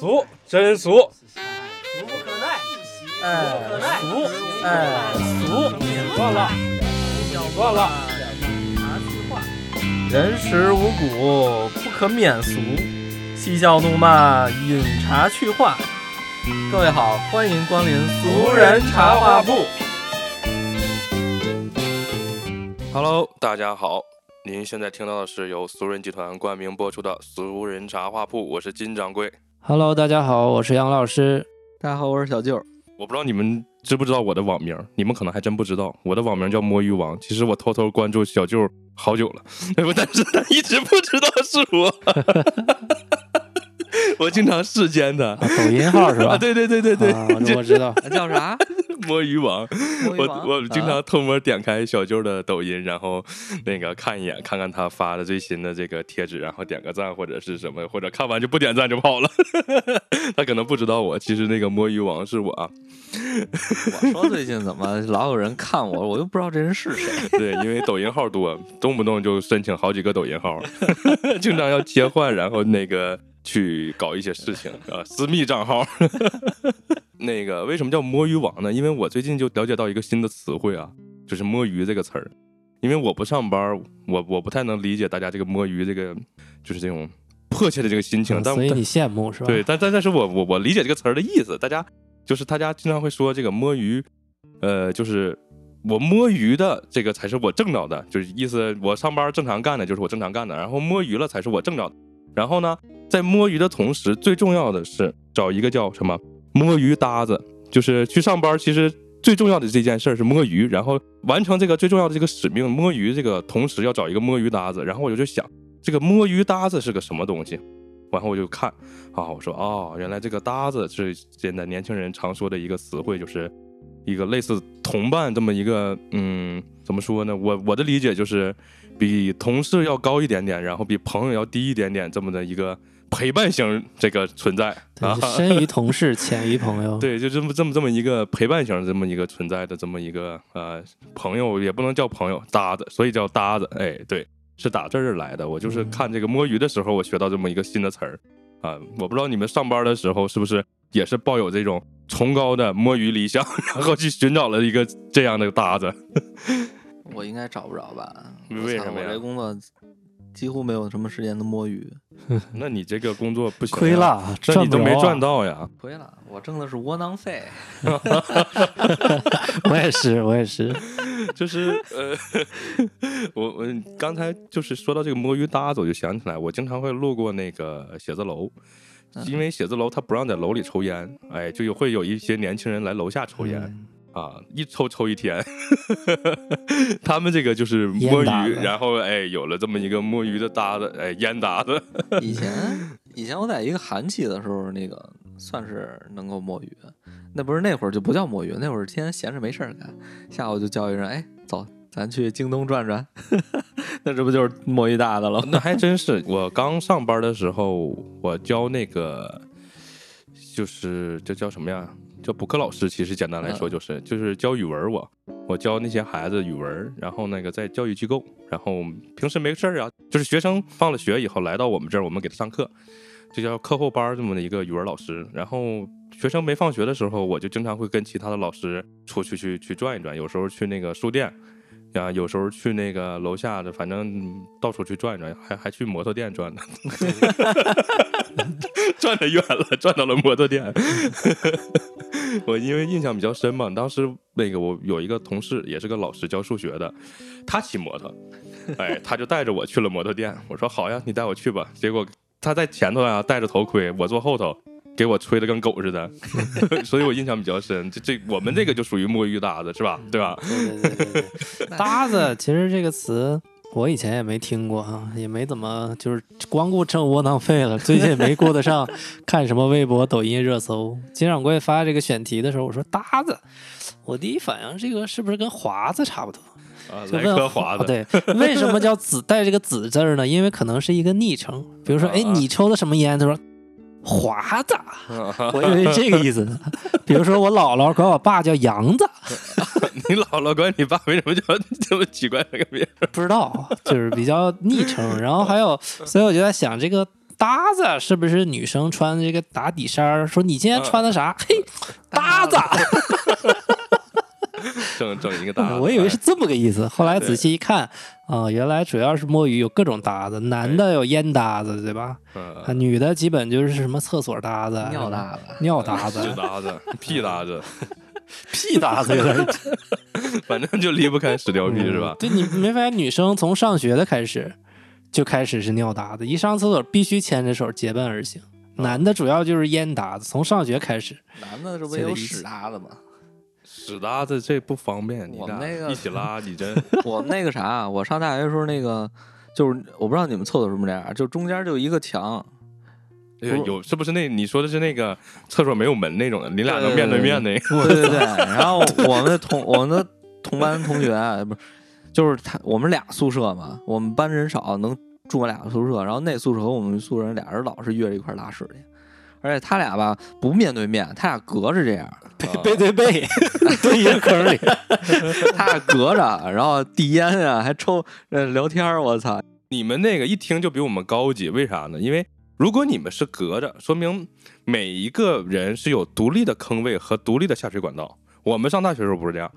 俗，真俗，俗不可耐，哎可耐俗，哎俗，算了，算了。人食五谷，不可免俗。嬉笑怒骂，饮茶去话。各位好，欢迎光临俗人茶话铺。Hello，大家好，您现在听到的是由俗人集团冠名播出的《俗人茶话铺》，我是金掌柜。Hello，大家好，我是杨老师。大家好，我是小舅。我不知道你们知不知道我的网名，你们可能还真不知道，我的网名叫摸鱼王。其实我偷偷关注小舅好久了，但是他一直不知道是我。我经常视奸他。啊抖音号是吧？啊，对对对对对，啊我知道。叫啥？摸鱼王。我摸鱼王我经常偷摸点开小舅的抖音，然后那个看一眼，看看他发的最新的这个贴纸，然后点个赞或者是什么，或者看完就不点赞就跑了。他可能不知道我，其实那个摸鱼王是我啊。我说最近怎么老有人看我，我又不知道这人是谁。对，因为抖音号多，动不动就申请好几个抖音号，经常要切换，然后那个去搞一些事情啊，私密账号。那个为什么叫摸鱼王呢？因为我最近就了解到一个新的词汇啊，就是摸鱼这个词儿。因为我不上班，我我不太能理解大家这个摸鱼这个就是这种迫切的这个心情，但但嗯所以你羡慕是吧？对，但但但是我我我理解这个词儿的意思，大家就是大家经常会说这个摸鱼，呃，就是我摸鱼的这个才是我挣着的，就是意思我上班正常干的就是我正常干的，然后摸鱼了才是我挣着的。然后呢，在摸鱼的同时，最重要的是找一个叫什么摸鱼搭子，就是去上班，其实最重要的这件事是摸鱼，然后完成这个最重要的这个使命摸鱼，这个同时要找一个摸鱼搭子。然后我就想，这个摸鱼搭子是个什么东西？然后我就看啊，我说哦，原来这个搭子是现在年轻人常说的一个词汇，就是一个类似同伴这么一个，嗯，怎么说呢？我我的理解就是比同事要高一点点，然后比朋友要低一点点，这么的一个陪伴型这个存在啊对，。深于同事，浅于朋友。对，就这么这么这么一个陪伴型这么一个存在的这么一个呃朋友，也不能叫朋友搭子，所以叫搭子。哎，对，是打这儿来的。我就是嗯看这个摸鱼的时候，我学到这么一个新的词儿啊。我不知道你们上班的时候是不是也是抱有这种崇高的摸鱼理想，然后去寻找了一个这样的搭子。我应该找不着吧？为什么呀我这工作几乎没有什么时间的摸鱼，那你这个工作不行、亏，了，那赚不着啊你都没赚。到呀。亏了，我挣的是窝囊费。我也是，我也是。就是呃，我我刚才就是说到这个摸鱼搭子，我就想起来，我经常会路过那个写字楼，因为写字楼他不让在楼里抽烟，哎，就有会有一些年轻人来楼下抽烟。嗯啊，一抽抽一天，他们这个就是摸鱼，然后哎有了这么一个摸鱼的搭子，哎烟搭子，以前 以前我在一个韩企的时候，那个算是能够摸鱼，那不是那会儿就不叫摸鱼，那会儿天天闲着没事儿干，下午就叫一声，哎，走，咱去京东转转，那这不就是摸鱼搭子了？那还真是。我刚上班的时候，我教那个，就是这叫什么呀？叫补课老师。其实简单来说，就是、就是教语文我。我教那些孩子语文，然后那个在教育机构，然后平时没事儿啊，就是学生放了学以后来到我们这儿，我们给他上课，就叫课后班这么的一个语文老师。然后学生没放学的时候，我就经常会跟其他的老师出去去去转一转，有时候去那个书店。呀，有时候去那个楼下的，反正到处去转转，还还去摩托店转呢，转的远了，转到了摩托店。我因为印象比较深嘛，当时那个我有一个同事，也是个老师教数学的，他骑摩托，哎，他就带着我去了摩托店。我说好呀，你带我去吧。结果他在前头啊，戴着头盔，我坐后头，给我吹的跟狗似的，所以我印象比较深。这这我们这个就属于摸鱼搭子是吧？对吧？对对对对对。搭子，其实这个词我以前也没听过哈，也没怎么就是光顾挣窝囊费了。最近也没顾得上看什么微博、抖音热搜。金掌柜发这个选题的时候，我说搭子，我第一反应这个是不是跟华子差不多？啊，来颗华子，对，为什么叫子带这个子字儿呢？因为可能是一个昵称，比如说，哎，啊你抽的什么烟？他说华子，我以为这个意思呢。比如说我姥姥管我爸叫杨子，你姥姥管你爸为什么叫这么奇怪的个名儿？不知道，就是比较昵称。然后还有，所以我就在想，这个搭子是不是女生穿这个打底衫？说你今天穿的啥？嘿，搭子，整整一个搭子，我以为是这么个意思。后来仔细一看，啊、原来主要是摸鱼有各种搭子，男的有烟搭子，对吧？啊，嗯，女的基本就是什么厕所搭子、尿搭子，尿搭子、屎搭子、屁搭子，屁搭子有点 反正就离不开屎尿屁是吧？对你没发现女生从上学的开始就开始是尿搭子，一上厕所必须牵着手结伴而行。男的主要就是烟搭子，从上学开始。男的这不也有屎搭子吗？屎搭子这不方便，你俩我们那个一起拉，你真 我们那个啥，我上大学的时候那个就是我不知道你们厕所是不是这样，就中间就一个墙，哎呀有是不是那你说的是那个厕所没有门那种的，你俩能面对面那个？对对对。然后我们的同我们的同班同学不是，就是他我们俩宿舍嘛，我们班人少，能住我俩宿舍，然后那宿舍和我们宿舍人俩人老是约着一块儿拉屎去。而且他俩吧不面对面，他俩隔着这样，背对背，对一个坑里。他俩隔着，然后递烟啊，还抽呃聊天儿我操！你们那个一听就比我们高级，为啥呢？因为如果你们是隔着，说明每一个人是有独立的坑位和独立的下水管道。我们上大学的时候不是这样，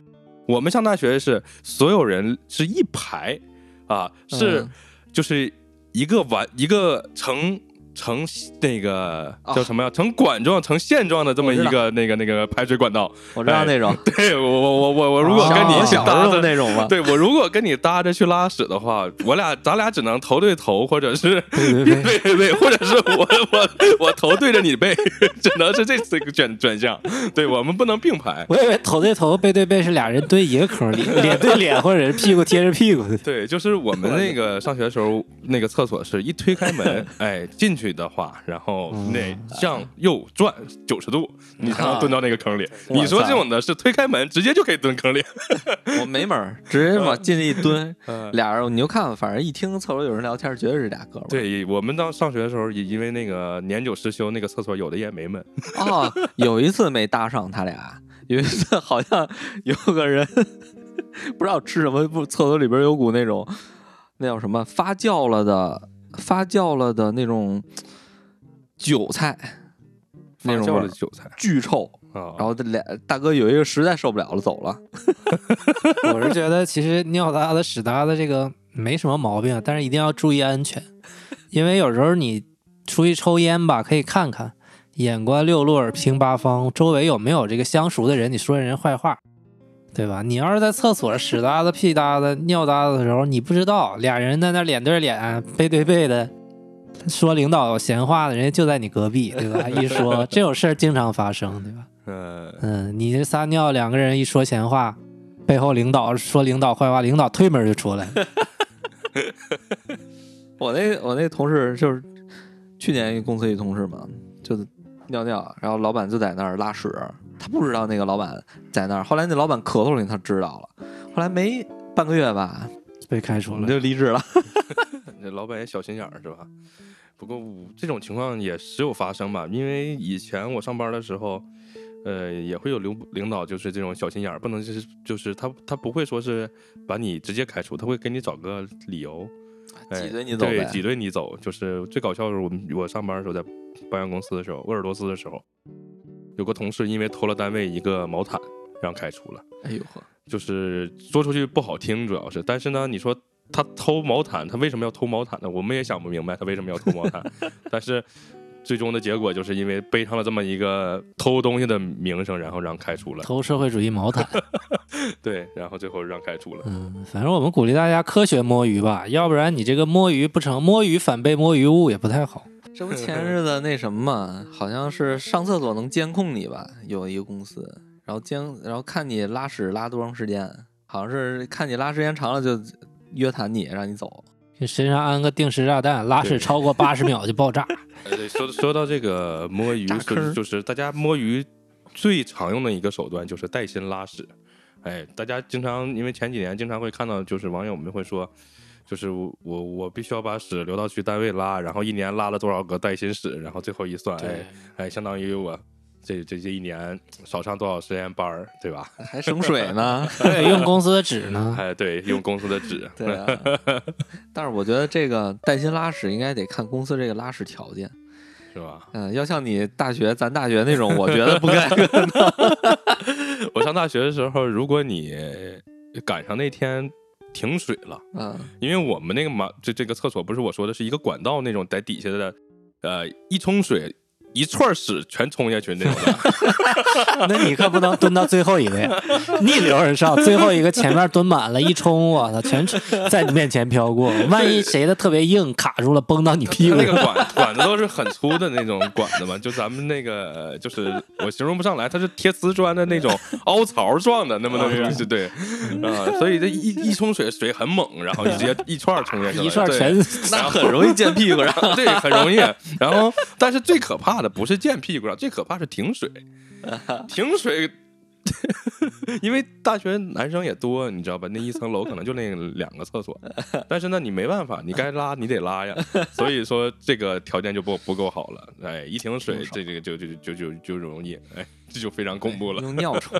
我们上大学是所有人是一排啊，是、嗯就是一个完一个成。成那个啊叫什么呀？成管状、成线状的这么一个那个那个排水管道。我知道那种，对我我我我我如果跟你一起搭着那种吗，对我如果跟你搭着去拉屎的话，我俩咱俩只能头对头，或者是对对对或者是我我我头对着你背，只能是这四个转转向。对我们不能并排。我以为头对头、背对背是俩人蹲一个坑里，脸对脸，或者是屁股贴着屁股。对，就是我们那个上学的时候，那个厕所是一推开门，哎，进去的话，然后那向右转九十度，你才能蹲到那个坑里。你说这种的是推开门直接就可以蹲坑里。我没门儿，直接往进去一蹲，嗯俩人你就看，反正一听厕所有人聊天，绝对是俩哥们儿。对我们当上学的时候，也因为那个年久失修，那个厕所有的也没门。哦，有一次没搭上他俩，有一次好像有个人不知道吃什么，不厕所里边有股那种那叫什么发酵了的发酵了的那种韭菜，那种发酵味儿的韭菜。巨臭。啊，然后这俩大哥有一个实在受不了了，走了。我是觉得其实尿搭子、屎搭子这个没什么毛病，但是一定要注意安全，因为有时候你出去抽烟吧，可以看看，眼观六路，耳听八方，周围有没有这个相熟的人，你说人坏话，对吧？你要是在厕所屎 搭子、屁搭子、尿搭子的时候，你不知道俩人在那脸对脸、背对背的。说领导闲话的人家就在你隔壁，对吧？一说这种事儿经常发生，对吧？嗯，嗯，你这撒尿两个人一说闲话，背后领导说领导坏话，领导推门就出来了。我那我那同事就是去年一公司一同事嘛，就是尿尿，然后老板就在那儿拉屎，他不知道那个老板在那儿，后来那老板咳嗽了，他知道了，后来没半个月吧，被开除了。就离职了。这老板也小心眼儿是吧？不过这种情况也时有发生吧，因为以前我上班的时候，呃，也会有领领导就是这种小心眼儿，不能就是就是他他不会说是把你直接开除，他会给你找个理由，哎挤兑你走对，挤兑你走。就是最搞笑的是，我们我上班的时候在保险公司的时候，鄂尔多斯的时候，有个同事因为偷了单位一个毛毯，让开除了。哎呦呵，就是说出去不好听，主要是，但是呢，你说他偷毛毯，他为什么要偷毛毯呢？我们也想不明白他为什么要偷毛毯，但是最终的结果就是因为背上了这么一个偷东西的名声，然后让开除了，偷社会主义毛毯。对，然后最后让开除了。嗯，反正我们鼓励大家科学摸鱼吧，要不然你这个摸鱼不成，摸鱼反被摸鱼误也不太好。这不前日子那什么嘛，好像是上厕所能监控你吧？有一个公司，然后监，然后看你拉屎拉多长时间，好像是看你拉时间长了就约谈你，让你走。就身上安个定时炸弹，拉屎超过八十秒就爆炸。呃对，说说到这个摸鱼，就是就是大家摸鱼最常用的一个手段就是带薪拉屎。哎，大家经常因为前几年经常会看到，就是网友们会说，就是我我我必须要把屎留到去单位拉，然后一年拉了多少个带薪屎，然后最后一算，哎哎，相当于我这这这一年少上多少时间班儿，对吧？还省水呢。对，用公司的纸呢。哎，对，用公司的纸，对啊，但是我觉得这个带薪拉屎应该得看公司这个拉屎条件。是吧？嗯，要像你大学咱大学那种，我觉得不该。我上大学的时候，如果你赶上那天停水了，嗯因为我们那个马这这个厕所不是我说的是一个管道那种在底下的，呃，一冲水一串屎全冲下去那种的。那你可不能蹲到最后一位，逆流而上，最后一个前面蹲满了，一冲，我操，全在你面前飘过。万一谁的特别硬卡住了，崩到你屁股，那个管管子都是很粗的那种管子嘛，就咱们那个呃就是我形容不上来，它是贴瓷砖的那种凹槽状的，那么那是对啊，所以这一一冲水水很猛，然后直接一串儿冲下去，一串对全那很容易溅屁股然后。对，很容易。然后，但是最可怕的不是溅屁股上，最可怕是停水。停水，因为大学男生也多，你知道吧？那一层楼可能就那两个厕所，但是呢，你没办法，你该拉你得拉呀。所以说这个条件就不不够好了。哎，一停水，这这个就就就就就容易，哎，这就非常恐怖了。用尿冲，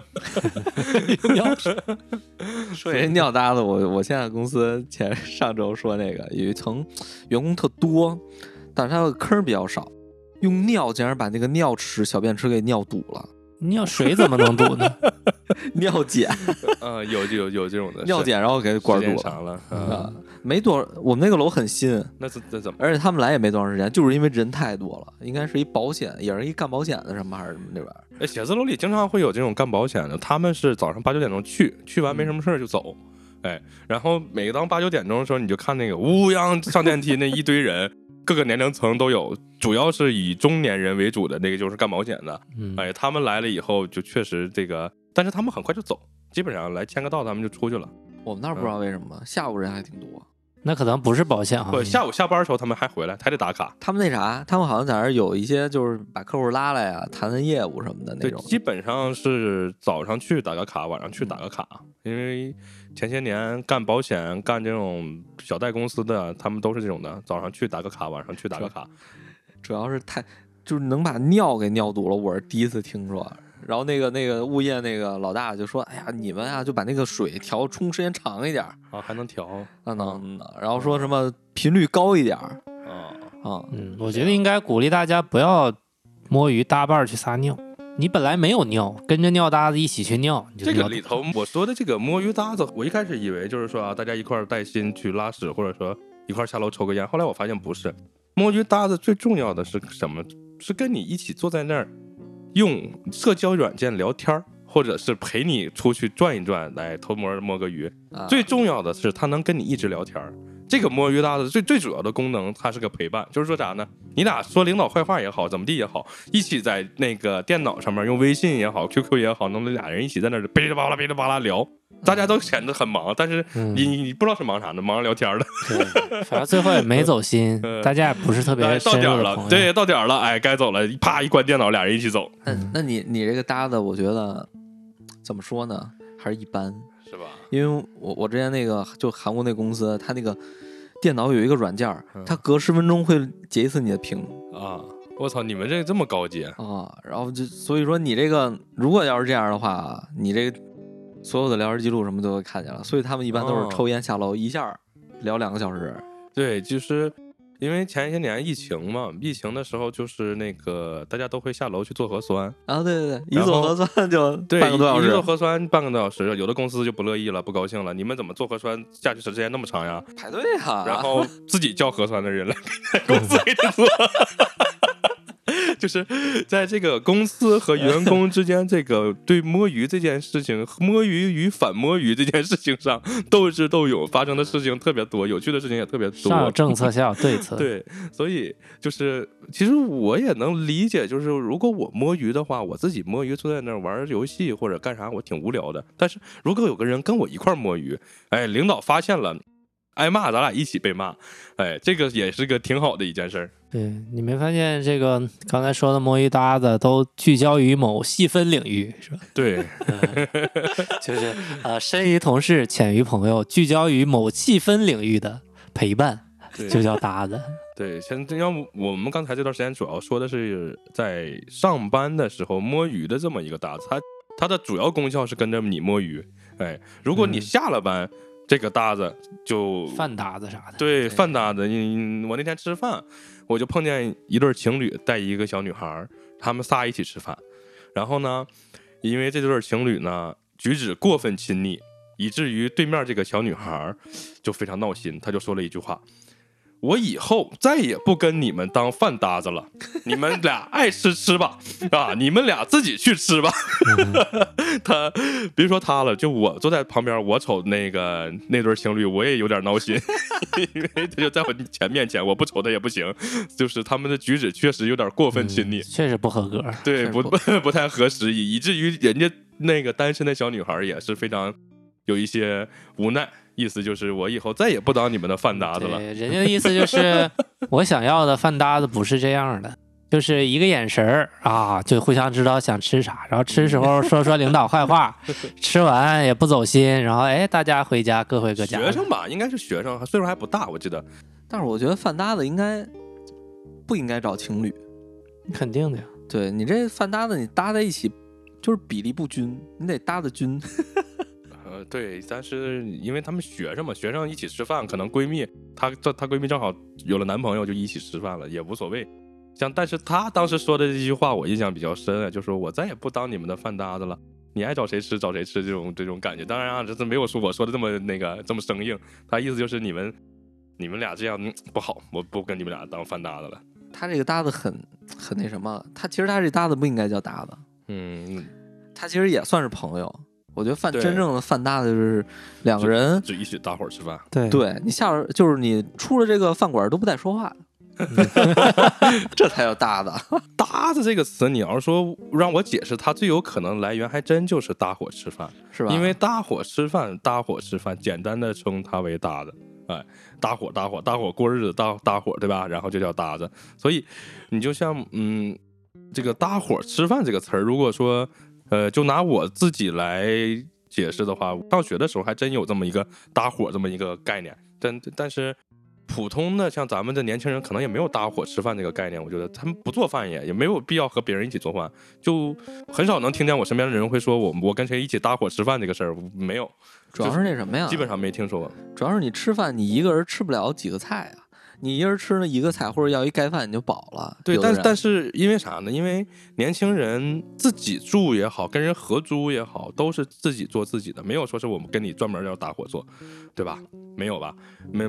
尿冲。说起这尿搭子，我我现在公司前上周说那个有一层员工特多，但是他的坑比较少，用尿竟然把那个尿池、小便池给尿堵了，尿水怎么能堵呢？尿碱、嗯，有有有这种的尿碱，然后给管时堵了。了，嗯，啊，没多，我们那个楼很新，那是那怎么？而且他们来也没多长时间，就是因为人太多了，应该是一保险，也是一干保险的什么还是什么那边儿。哎，写字楼里经常会有这种干保险的，他们是早上八九点钟去，去完没什么事儿就走，哎，然后每当八九点钟的时候，你就看那个乌泱上电梯那一堆人，各个年龄层都有，主要是以中年人为主的那个就是干保险的，嗯，哎，他们来了以后就确实这个，但是他们很快就走，基本上来签个到他们就出去了。我们那儿不知道为什么，下午人还挺多。那可能不是保险啊不，。下午下班的时候他们还回来，还得打卡。他们那啥，他们好像在那儿有一些就是把客户拉来呀，谈谈业务什么的那对，种。基本上是早上去打个卡，晚上去打个卡。因为前些年干保险、干这种小贷公司的，他们都是这种的，早上去打个卡，晚上去打个卡。主要是太就是能把尿给尿堵了，我是第一次听说。然后那个那个物业那个老大就说：“哎呀，你们啊就把那个水调冲时间长一点儿，啊，还能调那能的。然后说什么频率高一点儿啊。啊，嗯，我觉得应该鼓励大家不要摸鱼搭伴儿去撒尿。你本来没有尿，跟着尿搭子一起去尿，你就这个里头我说的这个摸鱼搭子，我一开始以为就是说啊，大家一块儿带薪去拉屎，或者说一块儿下楼抽个烟。后来我发现不是，摸鱼搭子最重要的是什么？是跟你一起坐在那儿用社交软件聊天儿，或者是陪你出去转一转，来偷摸摸个鱼。啊最重要的是，他能跟你一直聊天儿。这个摸鱼搭子最最主要的功能，它是个陪伴，就是说啥呢？你俩说领导坏话也好，怎么地也好，一起在那个电脑上面用微信也好，QQ 也好，能俩人一起在那儿哔哩吧啦哔哩吧啦聊，大家都显得很忙，但是嗯你你不知道是忙啥呢，忙着聊天的。反正最后也没走心 嗯，大家也不是特别哎，到深点了。对，到点儿了，哎，该走了，啪一关电脑，俩人一起走，那那你你这个搭子，我觉得怎么说呢，还是一般。是吧？因为我我之前那个就韩国那公司，他那个电脑有一个软件儿嗯，它隔十分钟会截一次你的屏啊，我操，你们这这么高级，啊，然后就所以说你这个如果要是这样的话，你这个所有的聊天记录什么都会看见了，所以他们一般都哦是抽烟下楼一下聊两个小时。对，就是因为前些年疫情嘛，疫情的时候就是那个大家都会下楼去做核酸，啊，对对对，一做核酸就 对，半个多小时一一做，核酸半个多小时，有的公司就不乐意了，不高兴了，你们怎么做核酸下去时间那么长呀？排队啊，然后自己叫核酸的人来 公司给你 做。就是在这个公司和员工之间，这个对摸鱼这件事情，摸鱼与反摸鱼这件事情上斗智斗勇，发生的事情特别多，有趣的事情也特别多。上有政策，下有对策。，对，所以就是，其实我也能理解，就是如果我摸鱼的话，我自己摸鱼坐在那儿玩游戏或者干啥，我挺无聊的。但是如果有个人跟我一块摸鱼，哎，领导发现了，挨骂，咱俩一起被骂，哎，这个也是个挺好的一件事儿。对你没发现这个刚才说的摸鱼搭子都聚焦于某细分领域，是吧？对，就是呃，深于同事，浅于朋友，聚焦于某细分领域的陪伴，就叫搭子。对，现在要我们刚才这段时间主要说的是在上班的时候摸鱼的这么一个搭子，它它的主要功效是跟着你摸鱼。哎，如果你嗯下了班，这个搭子就饭搭子啥的。对饭搭子。你我那天吃饭，我就碰见一对情侣带一个小女孩儿，他们仨一起吃饭。然后呢，因为这对情侣呢举止过分亲密，以至于对面这个小女孩就非常闹心，她就说了一句话。我以后再也不跟你们当饭搭子了，你们俩爱吃吃吧，啊，你们俩自己去吃吧。他别说他了，就我坐在旁边，我瞅那个那对情侣，我也有点闹心，因为他就在我前面前，我不瞅他也不行，就是他们的举止确实有点过分亲密，确实不合格。对，不不不不太合时宜，以至于人家那个单身的小女孩也是非常有一些无奈，意思就是我以后再也不当你们的饭搭子了。人家的意思就是，我想要的饭搭子不是这样的，就是一个眼神儿啊，就互相知道想吃啥，然后吃时候 说说领导坏话，吃完也不走心，然后哎，大家回家各回各家。学生吧，应该是学生，岁数还不大，我记得。但是我觉得饭搭子应该不应该找情侣。肯定的呀，对你这饭搭子，你搭在一起就是比例不均，你得搭的均。呃，对，但是因为他们学生嘛，学生一起吃饭，可能闺蜜她她她闺蜜正好有了男朋友，就一起吃饭了，也无所谓。像，但是她当时说的这句话，我印象比较深啊，就说我再也不当你们的饭搭子了，你爱找谁吃找谁吃这种这种感觉。当然啊，这是没有说我说的这么那个这么生硬，她意思就是你们你们俩这样、嗯、不好，我不跟你们俩当饭搭子了。他这个搭子很很那什么，他其实他这搭子不应该叫搭子，嗯，他其实也算是朋友。我觉得饭真正的饭搭子就是两个人，就一起搭伙儿吃饭。对对你下边就是你出了这个饭馆都不带说话的，这才叫搭子。搭子这个词，你要是说让我解释，它最有可能来源还真就是搭伙吃饭。是吧？因为搭伙吃饭，搭伙吃饭，简单的称它为搭子，哎，搭伙搭伙搭伙过日子，搭搭伙对吧？然后就叫搭子。所以你就像嗯，这个搭伙吃饭这个词儿，如果说呃，就拿我自己来解释的话，上学的时候还真有这么一个搭伙这么一个概念，但但是。普通的像咱们的年轻人，可能也没有搭伙吃饭这个概念。我觉得他们不做饭也也没有必要和别人一起做饭，就很少能听见我身边的人会说我我跟谁一起搭伙吃饭这个事儿，没有。主要是那什么呀？基本上没听说过。主要是你吃饭，你一个人吃不了几个菜啊。你一人吃那一个菜或者要一盖饭你就饱了。对，但是但是因为啥呢？因为年轻人自己住也好，跟人合租也好，都是自己做自己的，没有说是我们跟你专门要搭伙做，对吧？没有吧？没，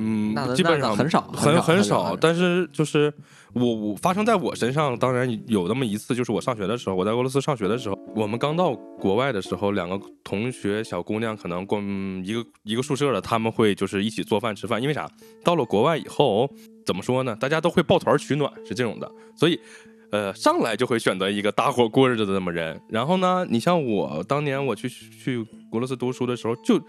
基本上很少很很少。但是就是我我发生在我身上，当然有那么一次，就是我上学的时候，我在俄罗斯上学的时候，我们刚到国外的时候，两个同学小姑娘可能跟一个一个宿舍的，他们会就是一起做饭吃饭，因为啥？到了国外以后。怎么说呢？大家都会抱团取暖，是这种的，所以，呃，上来就会选择一个搭伙过日子的那么人。然后呢，你像我当年我去去俄罗斯读书的时候，就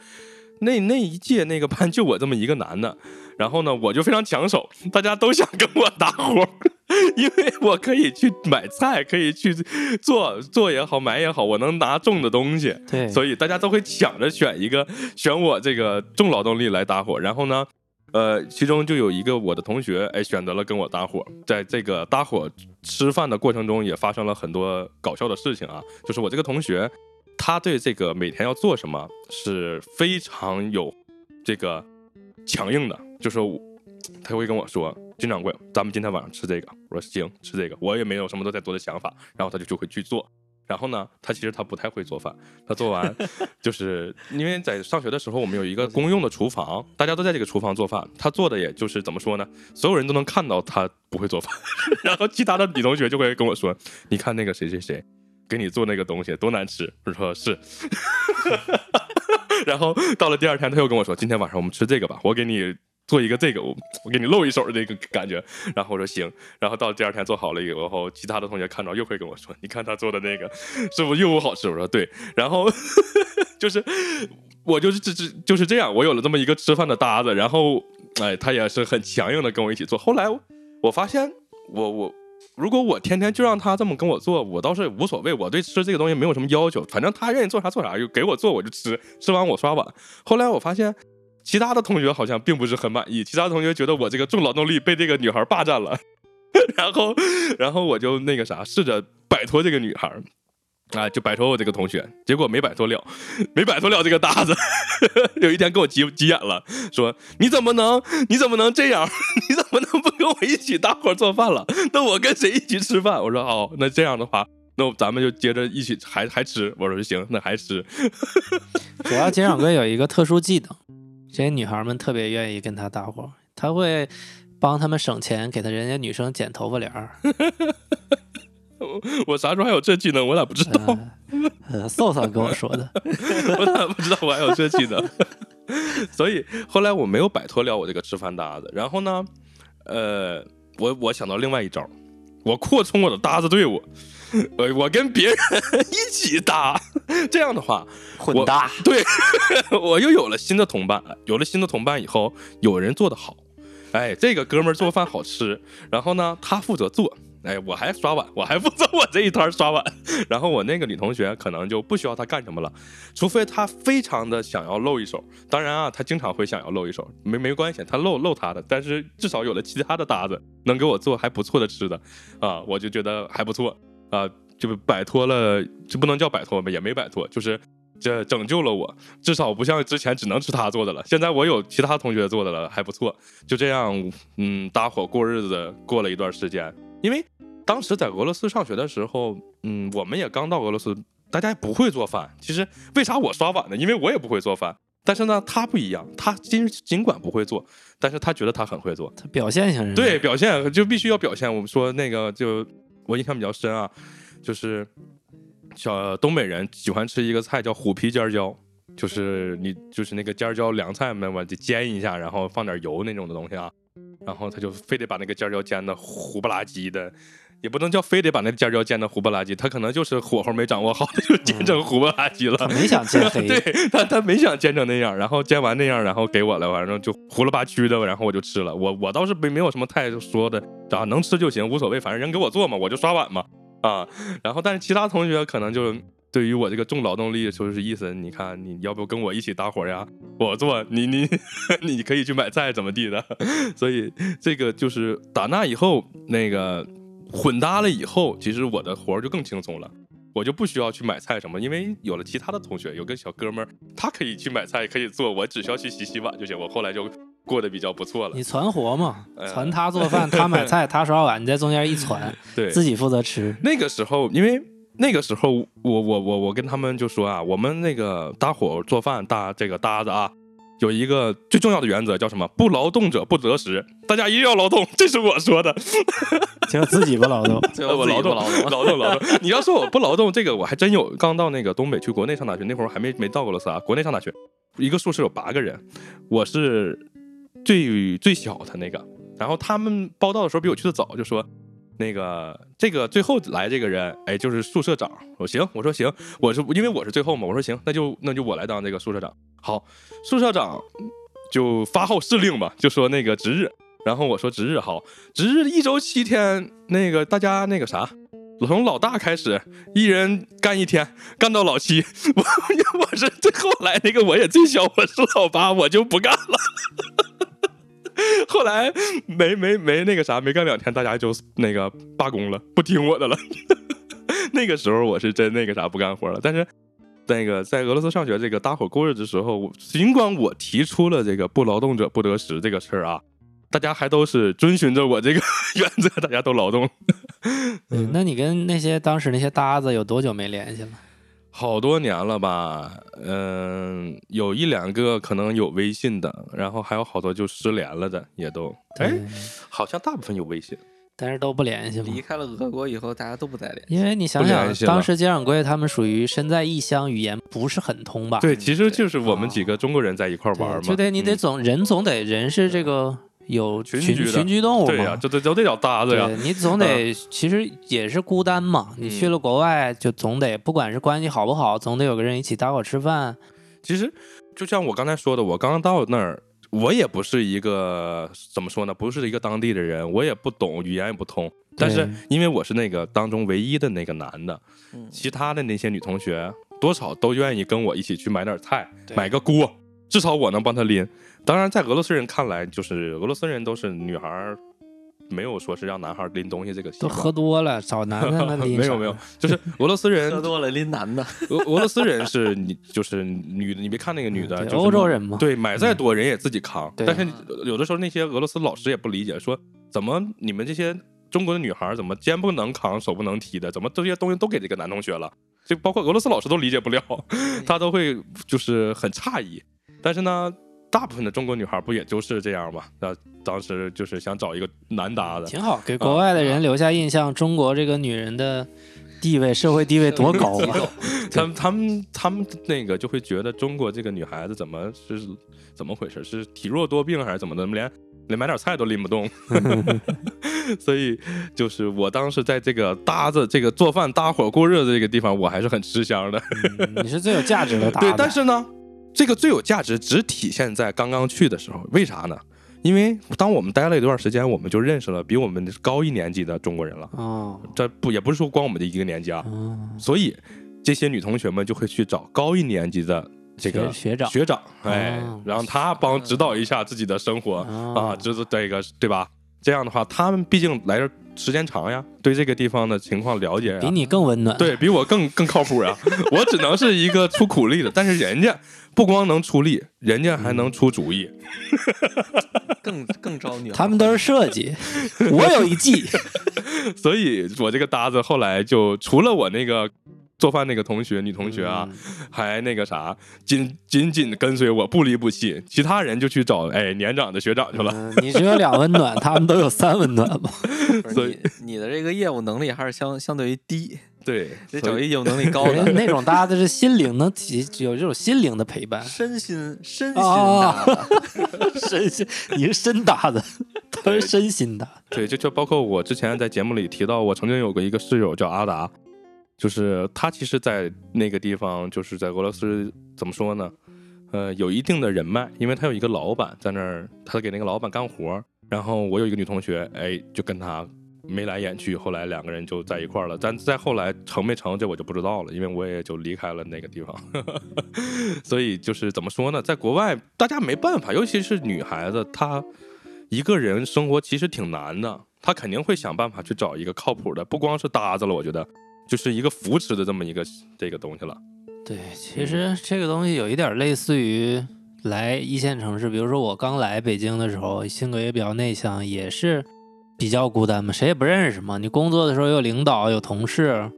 那那一届那个班就我这么一个男的，然后呢，我就非常抢手，大家都想跟我搭伙，因为我可以去买菜，可以去做做也好，买也好，我能拿重的东西，对，所以大家都会抢着选一个选我这个重劳动力来搭伙。然后呢？呃，其中就有一个我的同学，哎，选择了跟我搭伙，在这个搭伙吃饭的过程中，也发生了很多搞笑的事情啊。就是我这个同学，他对这个每天要做什么是非常有这个强硬的，就是他会跟我说：“金掌柜，咱们今天晚上吃这个。”我说：“行，吃这个。”我也没有什么都在做的想法，然后他就就会去做。然后呢，他其实他不太会做饭。他做完，就是因为在上学的时候，我们有一个公用的厨房，大家都在这个厨房做饭。他做的也就是怎么说呢？所有人都能看到他不会做饭。然后其他的女同学就会跟我说：“你看那个谁谁谁给你做那个东西多难吃。”我说：“是。”然后到了第二天，他又跟我说：“今天晚上我们吃这个吧，我给你。”做一个这个，我我给你露一手的那个感觉，然后我说行，然后到第二天做好了以后，其他的同学看到又会跟我说，你看他做的那个是不是又不好吃？我说对，然后 就是我就是这这就是这样，我有了这么一个吃饭的搭子，然后哎，他也是很强硬的跟我一起做。后来我发现，我我如果我天天就让他这么跟我做，我倒是无所谓，我对吃这个东西没有什么要求，反正他愿意做啥做啥，就给我做我就吃，吃完我刷碗。后来我发现。其他的同学好像并不是很满意，其他同学觉得我这个重劳动力被这个女孩霸占了，然后，然后我就那个啥，试着摆脱这个女孩。啊，就摆脱我这个同学，结果没摆脱了，没摆脱了这个搭子。有一天跟我急急眼了，说：“你怎么能，你怎么能这样？你怎么能不跟我一起搭伙做饭了？那我跟谁一起吃饭？”我说：“哦，那这样的话，那咱们就接着一起还还吃。”我说：“行，那还吃。”主要金掌柜有一个特殊技能，这些女孩们特别愿意跟他搭伙，他会帮他们省钱，给他人家女生剪头发帘儿。我 我啥时候还有这技能？我咋不知道？呃，嫂嫂跟我说的，我咋不知道我还有这技能？所以后来我没有摆脱了我这个吃饭搭子。然后呢，呃，我我想到另外一招，我扩充我的搭子队伍，我我跟别人一起搭。这样的话，混搭。对，我又有了新的同伴。有了新的同伴以后，有人做的好，哎，这个哥们儿做饭好吃。然后呢，他负责做。哎，我还刷碗，我还负责我这一摊刷碗，然后我那个女同学可能就不需要他干什么了，除非他非常的想要露一手。当然啊，他经常会想要露一手，没没关系，他露露他的，但是至少有了其他的搭子能给我做还不错的吃的啊，我就觉得还不错啊，就摆脱了，就不能叫摆脱吧，也没摆脱，就是这拯救了我，至少不像之前只能吃他做的了，现在我有其他同学做的了，还不错，就这样，嗯，搭伙过日子过了一段时间。因为当时在俄罗斯上学的时候，嗯，我们也刚到俄罗斯，大家不会做饭。其实为啥我刷碗呢？因为我也不会做饭。但是呢，他不一样，他尽尽管不会做，但是他觉得他很会做。他表现型人。对，表现就必须要表现。我们说那个，就我印象比较深啊，就是小东北人喜欢吃一个菜叫虎皮尖椒，就是你就是那个尖椒凉菜嘛，我就煎一下，然后放点油那种的东西啊。然后他就非得把那个尖椒煎的糊不拉几的，也不能叫非得把那尖椒煎的糊不拉几，他可能就是火候没掌握好，就煎成糊不拉几了。没想煎黑，对他他没想煎 成那样，然后煎完那样，然后给我了，反正就糊了吧屈的，然后我就吃了。我我倒是没没有什么太说的，啊能吃就行，无所谓，反正人给我做嘛，我就刷碗嘛，啊。然后但是其他同学可能就。对于我这个重劳动力，就是意思，你看你要不跟我一起搭伙呀？我做，你你 你可以去买菜怎么地的？所以这个就是打那以后，那个混搭了以后，其实我的活就更轻松了，我就不需要去买菜什么，因为有了其他的同学，有个小哥们儿，他可以去买菜，可以做，我只需要去洗洗碗就行。我后来就过得比较不错了。你传活嘛，传他做饭，他买菜，他刷碗，你在中间一传，对，自己负责吃。那个时候，因为。那个时候，我我我我跟他们就说啊，我们那个搭伙做饭搭这个搭子啊，有一个最重要的原则叫什么？不劳动者不择食。大家一定要劳动，这是我说的。行自己不劳动，我劳动劳动劳动劳动。你要说我不劳动，这个我还真有。刚到那个东北去国内上大学那会儿，还没没到俄罗斯啊。国内上大学，一个宿舍有八个人，我是最最小的那个。然后他们报道的时候比我去的早，就说。那个，这个最后来这个人，哎，就是宿舍长。我行，我说行，我是因为我是最后嘛，我说行，那就那就我来当这个宿舍长。好，宿舍长就发号施令吧，就说那个值日。然后我说值日好，值日一周七天，那个大家那个啥，从老大开始，一人干一天，干到老七。我我是最后来那个，我也最小，我是老八，我就不干了。后来没没没那个啥，没干两天，大家就那个罢工了，不听我的了。那个时候我是真那个啥不干活了。但是那个在俄罗斯上学这个搭伙过日子的时候，尽管我提出了这个不劳动者不得食这个事儿啊，大家还都是遵循着我这个 原则，大家都劳动。嗯，那你跟那些当时那些搭子有多久没联系了？好多年了吧，嗯，有一两个可能有微信的，然后还有好多就失联了的，也都，哎，好像大部分有微信，但是都不联系了。离开了俄国以后，大家都不再联系。因为你想想，当时金掌柜他们属于身在异乡，语言不是很通吧？对，其实就是我们几个中国人在一块玩嘛，就得你得总人总得人是这个。有群群居动物嘛？对呀，就得就得找搭子呀。你总得，其实也是孤单嘛。你去了国外，就总得，不管是关系好不好，总得有个人一起搭伙吃饭。其实就像我刚才说的，我刚刚到那儿，我也不是一个怎么说呢？不是一个当地的人，我也不懂语言也不通。但是因为我是那个当中唯一的那个男的，其他的那些女同学多少都愿意跟我一起去买点菜，买个锅。至少我能帮他拎。当然，在俄罗斯人看来，就是俄罗斯人都是女孩儿，没有说是让男孩儿拎东西这个习惯。都喝多了，找男的那拎 没有没有，就是俄罗斯人喝多了拎男的，俄俄罗斯人是你就是女的，你别看那个女的，对就是欧洲人嘛对，买再多人也自己扛。对但是有的时候那些俄罗斯老师也不理解，说怎么你们这些中国的女孩儿怎么肩不能扛，手不能提的，怎么这些东西都给这个男同学了？就包括俄罗斯老师都理解不了，他都会就是很诧异。但是呢，大部分的中国女孩儿不也就是这样嘛？那当时就是想找一个男搭的，挺好，给国外的人留下印象，中国这个女人的地位、社会地位多高啊！他们他们他们那个就会觉得中国这个女孩子怎么是怎么回事？是体弱多病还是怎么的？连连买点菜都拎不动。所以就是我当时在这个搭子这个做饭搭伙过日子这个地方，我还是很吃香的。嗯你是最有价值的搭对，但是呢，这个最有价值只体现在刚刚去的时候，为啥呢？因为当我们待了一段时间，我们就认识了比我们高一年级的中国人了。哦，这不也不是说光我们的一个年级啊，哦所以这些女同学们就会去找高一年级的这个学学长学长，哎哦，让他帮指导一下自己的生活哦啊，就是这个对吧？这样的话，他们毕竟来这儿时间长呀，对这个地方的情况了解呀，比你更温暖。对比我更更靠谱呀。我只能是一个出苦力的，但是人家不光能出力，人家还能出主意。更更招女孩。他们都是设计，我有一计。所以我这个搭子后来就除了我那个做饭那个同学女同学啊，还那个啥，紧紧紧地跟随我，不离不弃。其他人就去找哎年长的学长去了。嗯，你只有两温暖，他们都有三温暖嘛。所以你你的这个业务能力还是相相对于低，对，得所以找一业务能力高的，那种搭子是心灵能体，有这种心灵的陪伴。身心身心哦搭子。身心，你是身搭的，他是身心搭。对，就就包括我之前在节目里提到，我曾经有过一个室友叫阿达，就是他其实，在那个地方，就是在俄罗斯怎么说呢？呃，有一定的人脉，因为他有一个老板在那儿，他给那个老板干活儿。然后我有一个女同学，哎，就跟他眉来眼去，后来两个人就在一块儿了。但再后来成没成，这我就不知道了，因为我也就离开了那个地方。所以就是怎么说呢，在国外大家没办法，尤其是女孩子，她一个人生活其实挺难的，她肯定会想办法去找一个靠谱的，不光是搭子了，我觉得就是一个扶持的这么一个这个东西了。对，其实这个东西有一点类似于来一线城市，比如说我刚来北京的时候，性格也比较内向，也是比较孤单嘛，谁也不认识嘛。你工作的时候有领导有同事，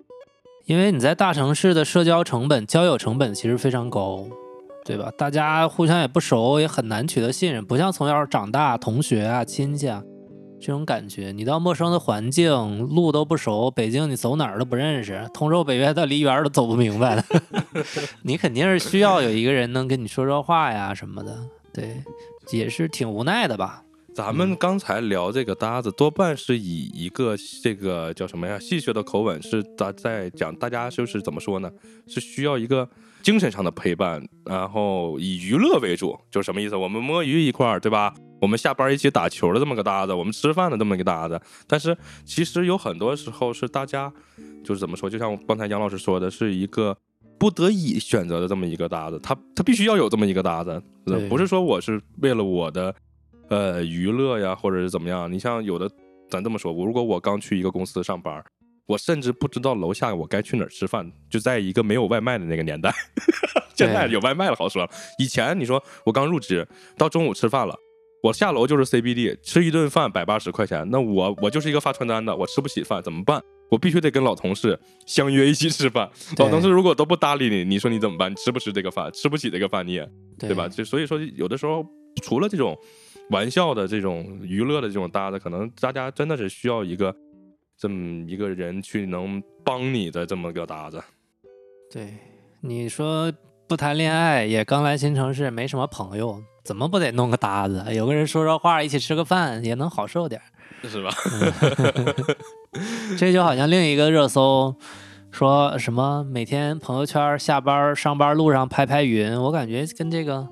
因为你在大城市的社交成本、交友成本其实非常高，对吧？大家互相也不熟，也很难取得信任，不像从小长大同学啊、亲戚啊这种感觉。你到陌生的环境，路都不熟，北京你走哪儿都不认识，通州北岳到梨园都走不明白了。你肯定是需要有一个人能跟你说说话呀什么的，对，也是挺无奈的吧。咱们刚才聊这个搭子，多半是以一个这个叫什么呀，戏谑的口吻，是在在讲大家就是怎么说呢？是需要一个精神上的陪伴，然后以娱乐为主，就是什么意思？我们摸鱼一块儿，对吧？我们下班一起打球的这么个搭子，我们吃饭的这么一个搭子。但是其实有很多时候是大家就是怎么说？就像刚才杨老师说的，是一个不得已选择的这么一个搭子，他他必须要有这么一个搭子，不是说我是为了我的呃娱乐呀，或者是怎么样。你像有的，咱这么说，我如果我刚去一个公司上班，我甚至不知道楼下我该去哪儿吃饭，就在一个没有外卖的那个年代。现在有外卖了，好说了。以前你说我刚入职，到中午吃饭了。我下楼就是 CBD 吃一顿饭百八十块钱，那我我就是一个发传单的，我吃不起饭怎么办？我必须得跟老同事相约一起吃饭。老同事如果都不搭理你，你说你怎么办？你吃不吃这个饭？吃不起这个饭你也对对吧？？就所以说，有的时候除了这种玩笑的这种娱乐的这种搭子，可能大家真的是需要一个这么一个人去能帮你的这么个搭子。对，你说不谈恋爱，也刚来新城市，没什么朋友，怎么不得弄个搭子？有个人说说话，一起吃个饭，也能好受点儿。是吧？这就好像另一个热搜，说什么每天朋友圈下班上班路上拍拍云，我感觉跟这个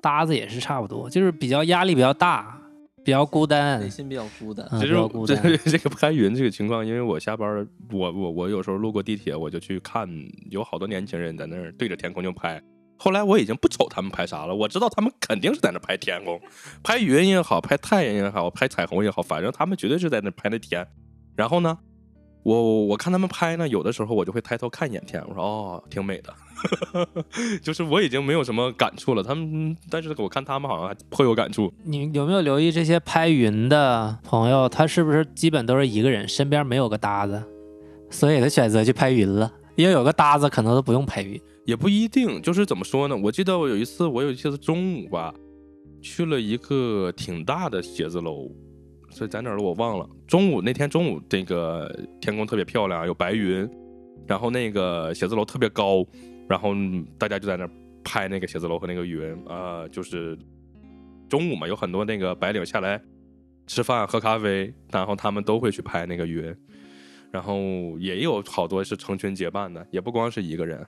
搭子也是差不多，就是比较压力比较大，比较孤单内，心比较孤单。嗯，其实比较孤这单。这个拍云这个情况，因为我下班，我我我有时候路过地铁，我就去看，有好多年轻人在那儿对着天空就拍，后来我已经不瞅他们拍啥了，我知道他们肯定是在那拍天空，拍云也好，拍太阳也好，拍彩虹也好，反正他们绝对是在那拍那天。然后呢，我我看他们拍呢，有的时候我就会抬头看一眼天，我说哦，挺美的。就是我已经没有什么感触了，他们，但是我看他们好像还颇有感触。你有没有留意这些拍云的朋友，他是不是基本都是一个人，身边没有个搭子，所以他选择去拍云了。因为有个搭子，可能都不用拍云。也不一定，就是怎么说呢？我记得我有一次，我有一次中午吧，去了一个挺大的写字楼，所以在哪儿了我忘了。中午那天中午，这个天空特别漂亮，有白云，然后那个写字楼特别高，然后大家就在那儿拍那个写字楼和那个云啊、就是中午嘛，有很多那个白领下来吃饭喝咖啡，然后他们都会去拍那个云，然后也有好多是成群结伴的，也不光是一个人。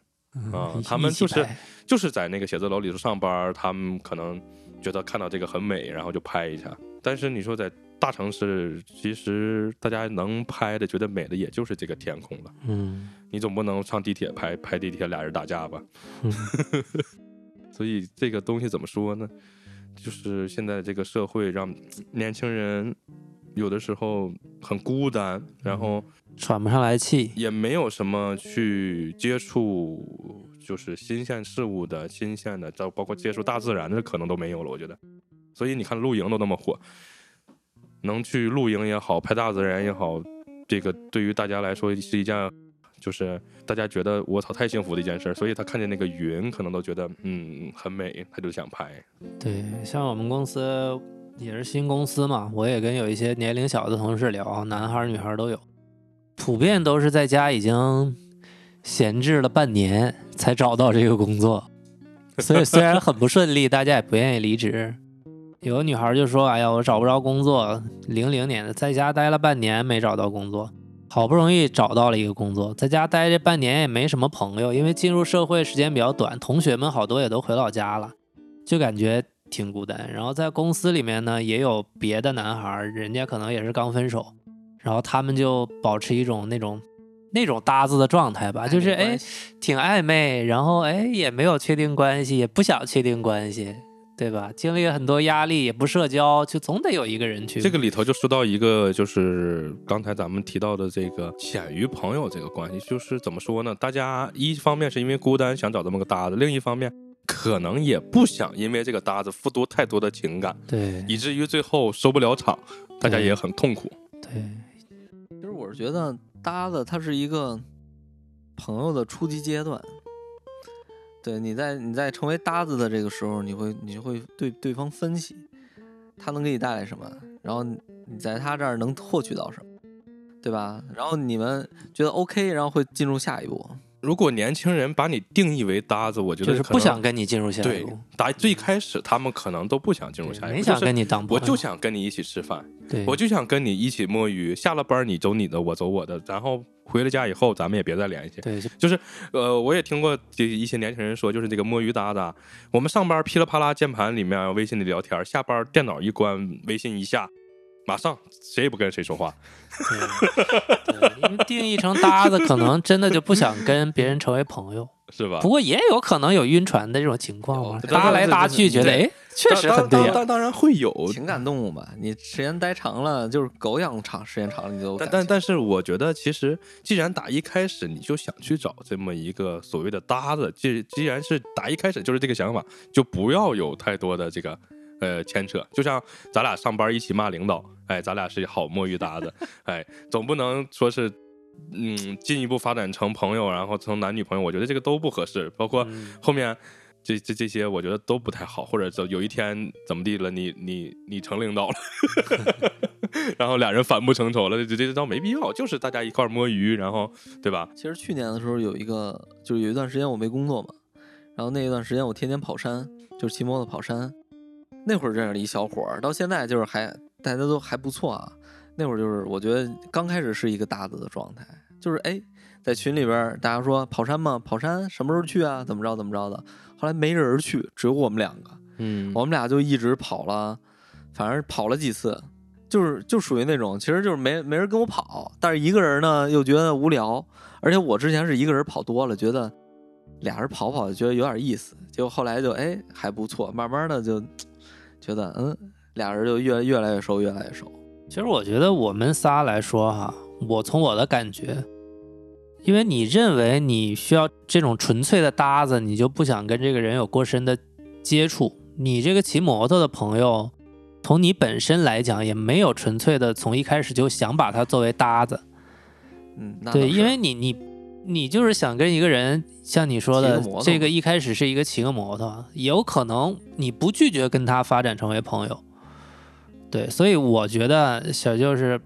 啊一他们就是就是在那个写字楼里头上班，他们可能觉得看到这个很美，然后就拍一下。但是你说在大城市，其实大家能拍的、觉得美的，也就是这个天空了。嗯你总不能上地铁拍拍地铁俩人打架吧？嗯 所以这个东西怎么说呢？就是现在这个社会让年轻人有的时候很孤单，然后喘不上来气。也没有什么去接触就是新鲜事物的新鲜的，包包括接触大自然的可能都没有了，我觉得。所以你看露营都那么火，能去露营也好，拍大自然也好，这个对于大家来说是一件，就是大家觉得我操太幸福的一件事。所以他看见那个云，可能都觉得嗯很美，他就想拍。对，像我们公司也是新公司嘛，我也跟有一些年龄小的同事聊，男孩女孩都有，普遍都是在家已经闲置了半年才找到这个工作，所以虽然很不顺利，大家也不愿意离职。有个女孩就说：“哎呀，我找不着工作，零零年的，在家待了半年没找到工作，好不容易找到了一个工作，在家待这半年也没什么朋友，因为进入社会时间比较短，同学们好多也都回老家了，就感觉挺孤单。然后在公司里面呢，也有别的男孩儿，人家可能也是刚分手，然后他们就保持一种那种那种搭子的状态吧，就是哎挺暧昧，然后哎也没有确定关系，也不想确定关系，对吧？经历了很多压力，也不社交，就总得有一个人去。这个里头就说到一个，就是刚才咱们提到的这个浅于朋友这个关系，就是怎么说呢？大家一方面是因为孤单想找这么个搭子，另一方面可能也不想因为这个搭子付出太多的情感，对以至于最后收不了场，大家也很痛苦。对，其实我是觉得搭子它是一个朋友的初级阶段。对，你在你在成为搭子的这个时候，你会你就会对对方分析他能给你带来什么，然后你在他这儿能获取到什么，对吧？然后你们觉得 OK，然后会进入下一步。如果年轻人把你定义为搭子，我觉得就是不想跟你进入下一对步，打最开始他们可能都不想进入下一步，没想跟你当朋友，我就想跟你一起吃饭，对，我就想跟你一起摸鱼，下了班你走你的，我走我的，然后回了家以后咱们也别再联系。对，就就是呃，我也听过这一些年轻人说，就是这个摸鱼搭子，我们上班噼里啪啦键盘里面微信里聊天，下班电脑一关，微信一下，马上谁也不跟谁说话。对，对因为定义成搭子，可能真的就不想跟别人成为朋友。是吧？不过也有可能有晕船的这种情况搭来搭去，觉得对哎，确实很对当当然会有，情感动物嘛，你时间待长了，就是狗养长时间长了，你就但但但是，我觉得其实，既然打一开始你就想去找这么一个所谓的搭子，既既然是打一开始就是这个想法，就不要有太多的这个呃牵扯。就像咱俩上班一起骂领导，哎，咱俩是好摸鱼搭子，哎，总不能说是。嗯，进一步发展成朋友，然后成男女朋友，我觉得这个都不合适。包括嗯后面这这这些，我觉得都不太好。或者就有一天怎么地了，你你你成领导了，然后俩人反目成仇了，这这倒没必要。就是大家一块儿摸鱼，然后对吧？其实去年的时候有一个，就是有一段时间我没工作嘛，然后那一段时间我天天跑山，就是骑摩托跑山。那会儿认识了一小伙儿，到现在就是还大家都还不错啊。那会儿就是我觉得刚开始是一个搭子的状态，就是哎，在群里边大家说跑山吗？跑山什么时候去啊？怎么着怎么着的。后来没人去，只有我们两个，嗯我们俩就一直跑了，反正跑了几次，就是就属于那种，其实就是没没人跟我跑，但是一个人呢又觉得无聊，而且我之前是一个人跑多了，觉得俩人跑跑觉得有点意思，结果后来就哎还不错，慢慢的就觉得嗯，俩人就越越来越熟，越来越熟。其实我觉得我们仨来说哈，我从我的感觉，因为你认为你需要这种纯粹的搭子，你就不想跟这个人有过深的接触。你这个骑摩托的朋友，从你本身来讲，也没有纯粹的从一开始就想把他作为搭子。嗯，那对，因为你你你就是想跟一个人，像你说的这个一开始是一个骑个摩托，有可能你不拒绝跟他发展成为朋友。对，所以我觉得小舅是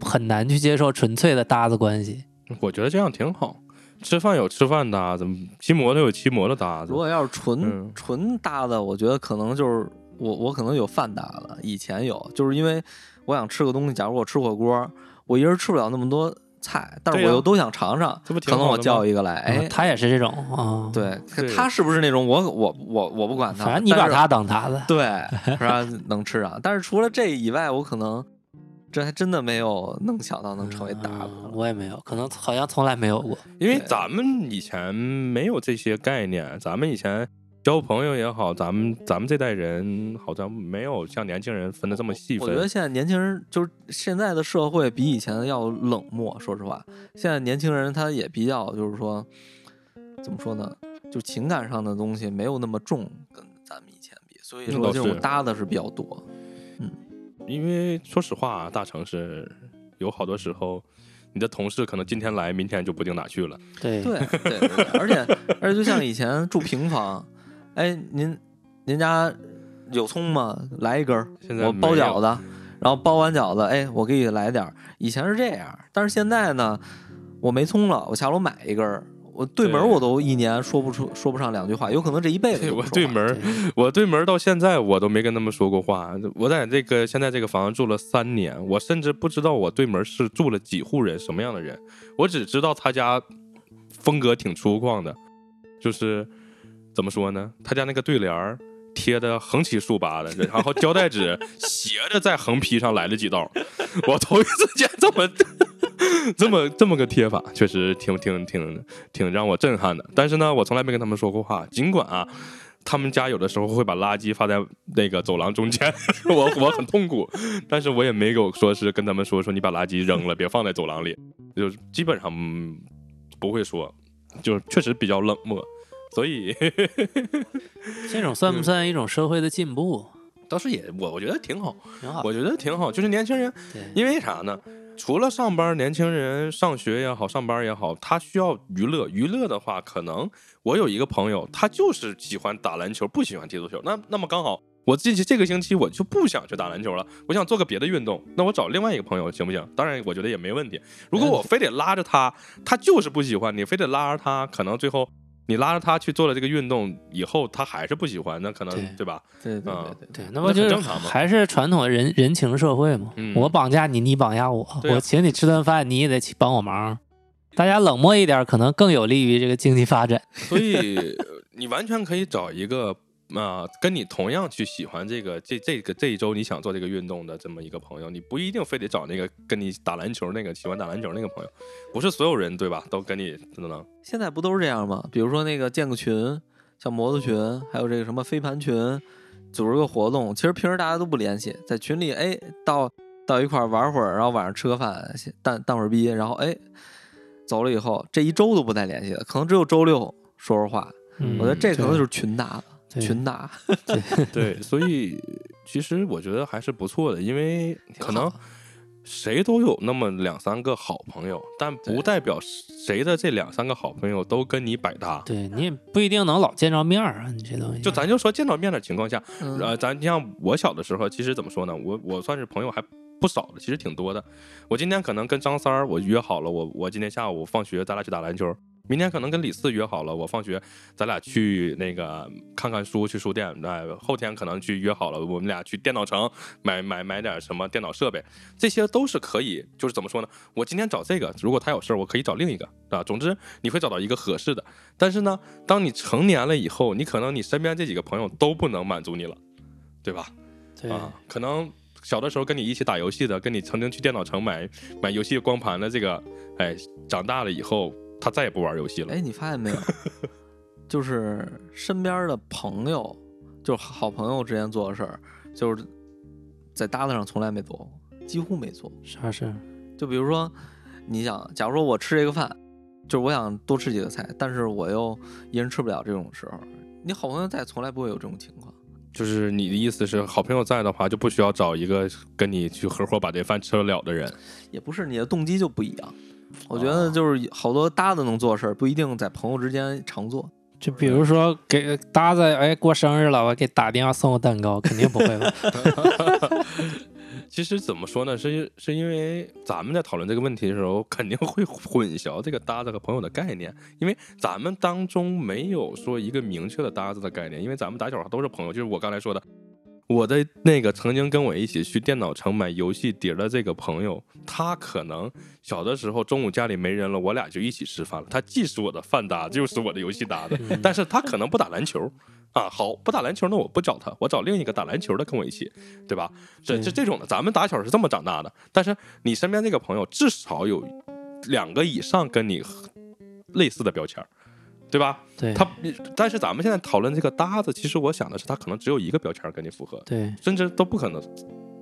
很难去接受纯粹的搭子关系。我觉得这样挺好。吃饭有吃饭搭子，骑摩托有骑摩托搭子如。果要是纯、嗯纯搭子，我觉得可能就是我我可能有饭搭子，以前有，就是因为我想吃个东西，假如我吃火锅，我一人吃不了那么多菜，但是我又都想尝尝，这不可能我叫一个来，哎嗯，他也是这种啊。，对对他是不是那种我我我我不管他，反正你把他当他的。对是吧能吃上，但是除了这以外，我可能这还真的没有能想到能成为搭子嗯我也没有，可能好像从来没有过。因为咱们以前没有这些概念，咱们以前交朋友也好，咱们咱们这代人好像没有像年轻人分的这么细分。我觉得现在年轻人就是现在的社会比以前要冷漠，说实话，现在年轻人他也比较就是说，怎么说呢，就情感上的东西没有那么重，跟咱们以前比，所以说这种搭的是比较多。嗯因为说实话，大城市有好多时候，你的同事可能今天来，明天就不定哪去了。对对对对对，而且而且就像以前住平房，哎，您您家有葱吗？来一根儿，我包饺子，然后包完饺子，哎，我给你来点儿。以前是这样，但是现在呢，我没葱了，我下楼买一根儿。我对门我都一年说不出说不上两句话，有可能这一辈子我对门儿，我对门到现在我都没跟他们说过话。我在这个现在这个房子住了三年，我甚至不知道我对门是住了几户人，什么样的人。我只知道他家风格挺粗犷的，就是怎么说呢？他家那个对联儿贴的横七竖八的，然后胶带纸斜着在横批上来了几道，我头一次见这么这么这么个贴法，确实挺挺挺挺让我震撼的。但是呢，我从来没跟他们说过话，尽管啊。他们家有的时候会把垃圾放在那个走廊中间，我我很痛苦，但是我也没有说是跟他们说说你把垃圾扔了，别放在走廊里，就是基本上不会说，就确实比较冷漠，所以 这种算不算一种社会的进步？倒是也我我觉得挺好，挺好。我觉得挺好，就是年轻人，因为啥呢？除了上班，年轻人上学也好，上班也好，他需要娱乐。娱乐的话，可能我有一个朋友，他就是喜欢打篮球，不喜欢踢足球。那那么刚好，我这这个星期我就不想去打篮球了，我想做个别的运动。那我找另外一个朋友行不行？当然，我觉得也没问题。如果我非得拉着他，他就是不喜欢你，非得拉着他，可能最后你拉着他去做了这个运动以后，他还是不喜欢，那可能对对吧？对对啊对那不就正常嘛还是传统的人人情社会嘛？嗯我绑架你，你绑架我，啊我请你吃顿饭，你也得去帮我忙。大家冷漠一点，可能更有利于这个经济发展。所以呃你完全可以找一个啊、跟你同样去喜欢这个这这个这一周你想做这个运动的这么一个朋友，你不一定非得找那个跟你打篮球那个喜欢打篮球那个朋友，不是所有人对吧？都跟你都能现在不都是这样吗？比如说那个建个群，像摩托群，还有这个什么飞盘群，组织个活动。其实平时大家都不联系，在群里哎到到一块玩会儿，然后晚上吃个饭，淡淡会儿逼，然后哎走了以后，这一周都不再联系了，可能只有周六说说话。嗯我觉得这可能就是群搭了，对群打 对，所以其实我觉得还是不错的，因为可能谁都有那么两三个好朋友，但不代表谁的这两三个好朋友都跟你百搭。对你也不一定能老见着面儿啊，你这东西。就咱就说见着面的情况下，嗯呃，咱像我小的时候，其实怎么说呢？我我算是朋友还不少的，其实挺多的。我今天可能跟张三儿我约好了，我我今天下午放学咱俩去打篮球。明天可能跟李四约好了，我放学咱俩去那个看看书，去书店。哎，后天可能去约好了，我们俩去电脑城买买买点什么电脑设备，这些都是可以。就是怎么说呢？我今天找这个，如果他有事儿，我可以找另一个啊。总之你会找到一个合适的。但是呢，当你成年了以后，你可能你身边这几个朋友都不能满足你了，对吧？对啊，可能小的时候跟你一起打游戏的，跟你曾经去电脑城买买游戏光盘的这个，哎，长大了以后他再也不玩游戏了。哎，你发现没有？就是身边的朋友，就是好朋友之间做的事儿，就是在搭子上从来没做过，几乎没做。啥事儿？就比如说，你想，假如说我吃这个饭，就是我想多吃几个菜，但是我又一人吃不了这种时候，你好朋友在从来不会有这种情况。就是你的意思是，好朋友在的话，就不需要找一个跟你去合伙把这饭吃得了的人。也不是你的动机就不一样。我觉得就是好多搭子能做事儿，不一定在朋友之间常做。就比如说给搭子，哎，过生日了，我给打电话送个蛋糕，肯定不会吧？其实怎么说呢？是是因为咱们在讨论这个问题的时候，肯定会混淆这个搭子和朋友的概念，因为咱们当中没有说一个明确的搭子的概念，因为咱们打小都是朋友。就是我刚才说的，我的那个曾经跟我一起去电脑城买游戏碟的这个朋友，他可能小的时候中午家里没人了，我俩就一起吃饭了。他既是我的饭搭子，又是我的游戏搭的，但是他可能不打篮球。啊，好，不打篮球，那我不找他，我找另一个打篮球的跟我一起，对吧？这这这种的，咱们打小是这么长大的。但是你身边这个朋友至少有两个以上跟你类似的标签儿，对吧？对，他，但是咱们现在讨论这个搭子，其实我想的是，他可能只有一个标签跟你符合，对，甚至都不可能，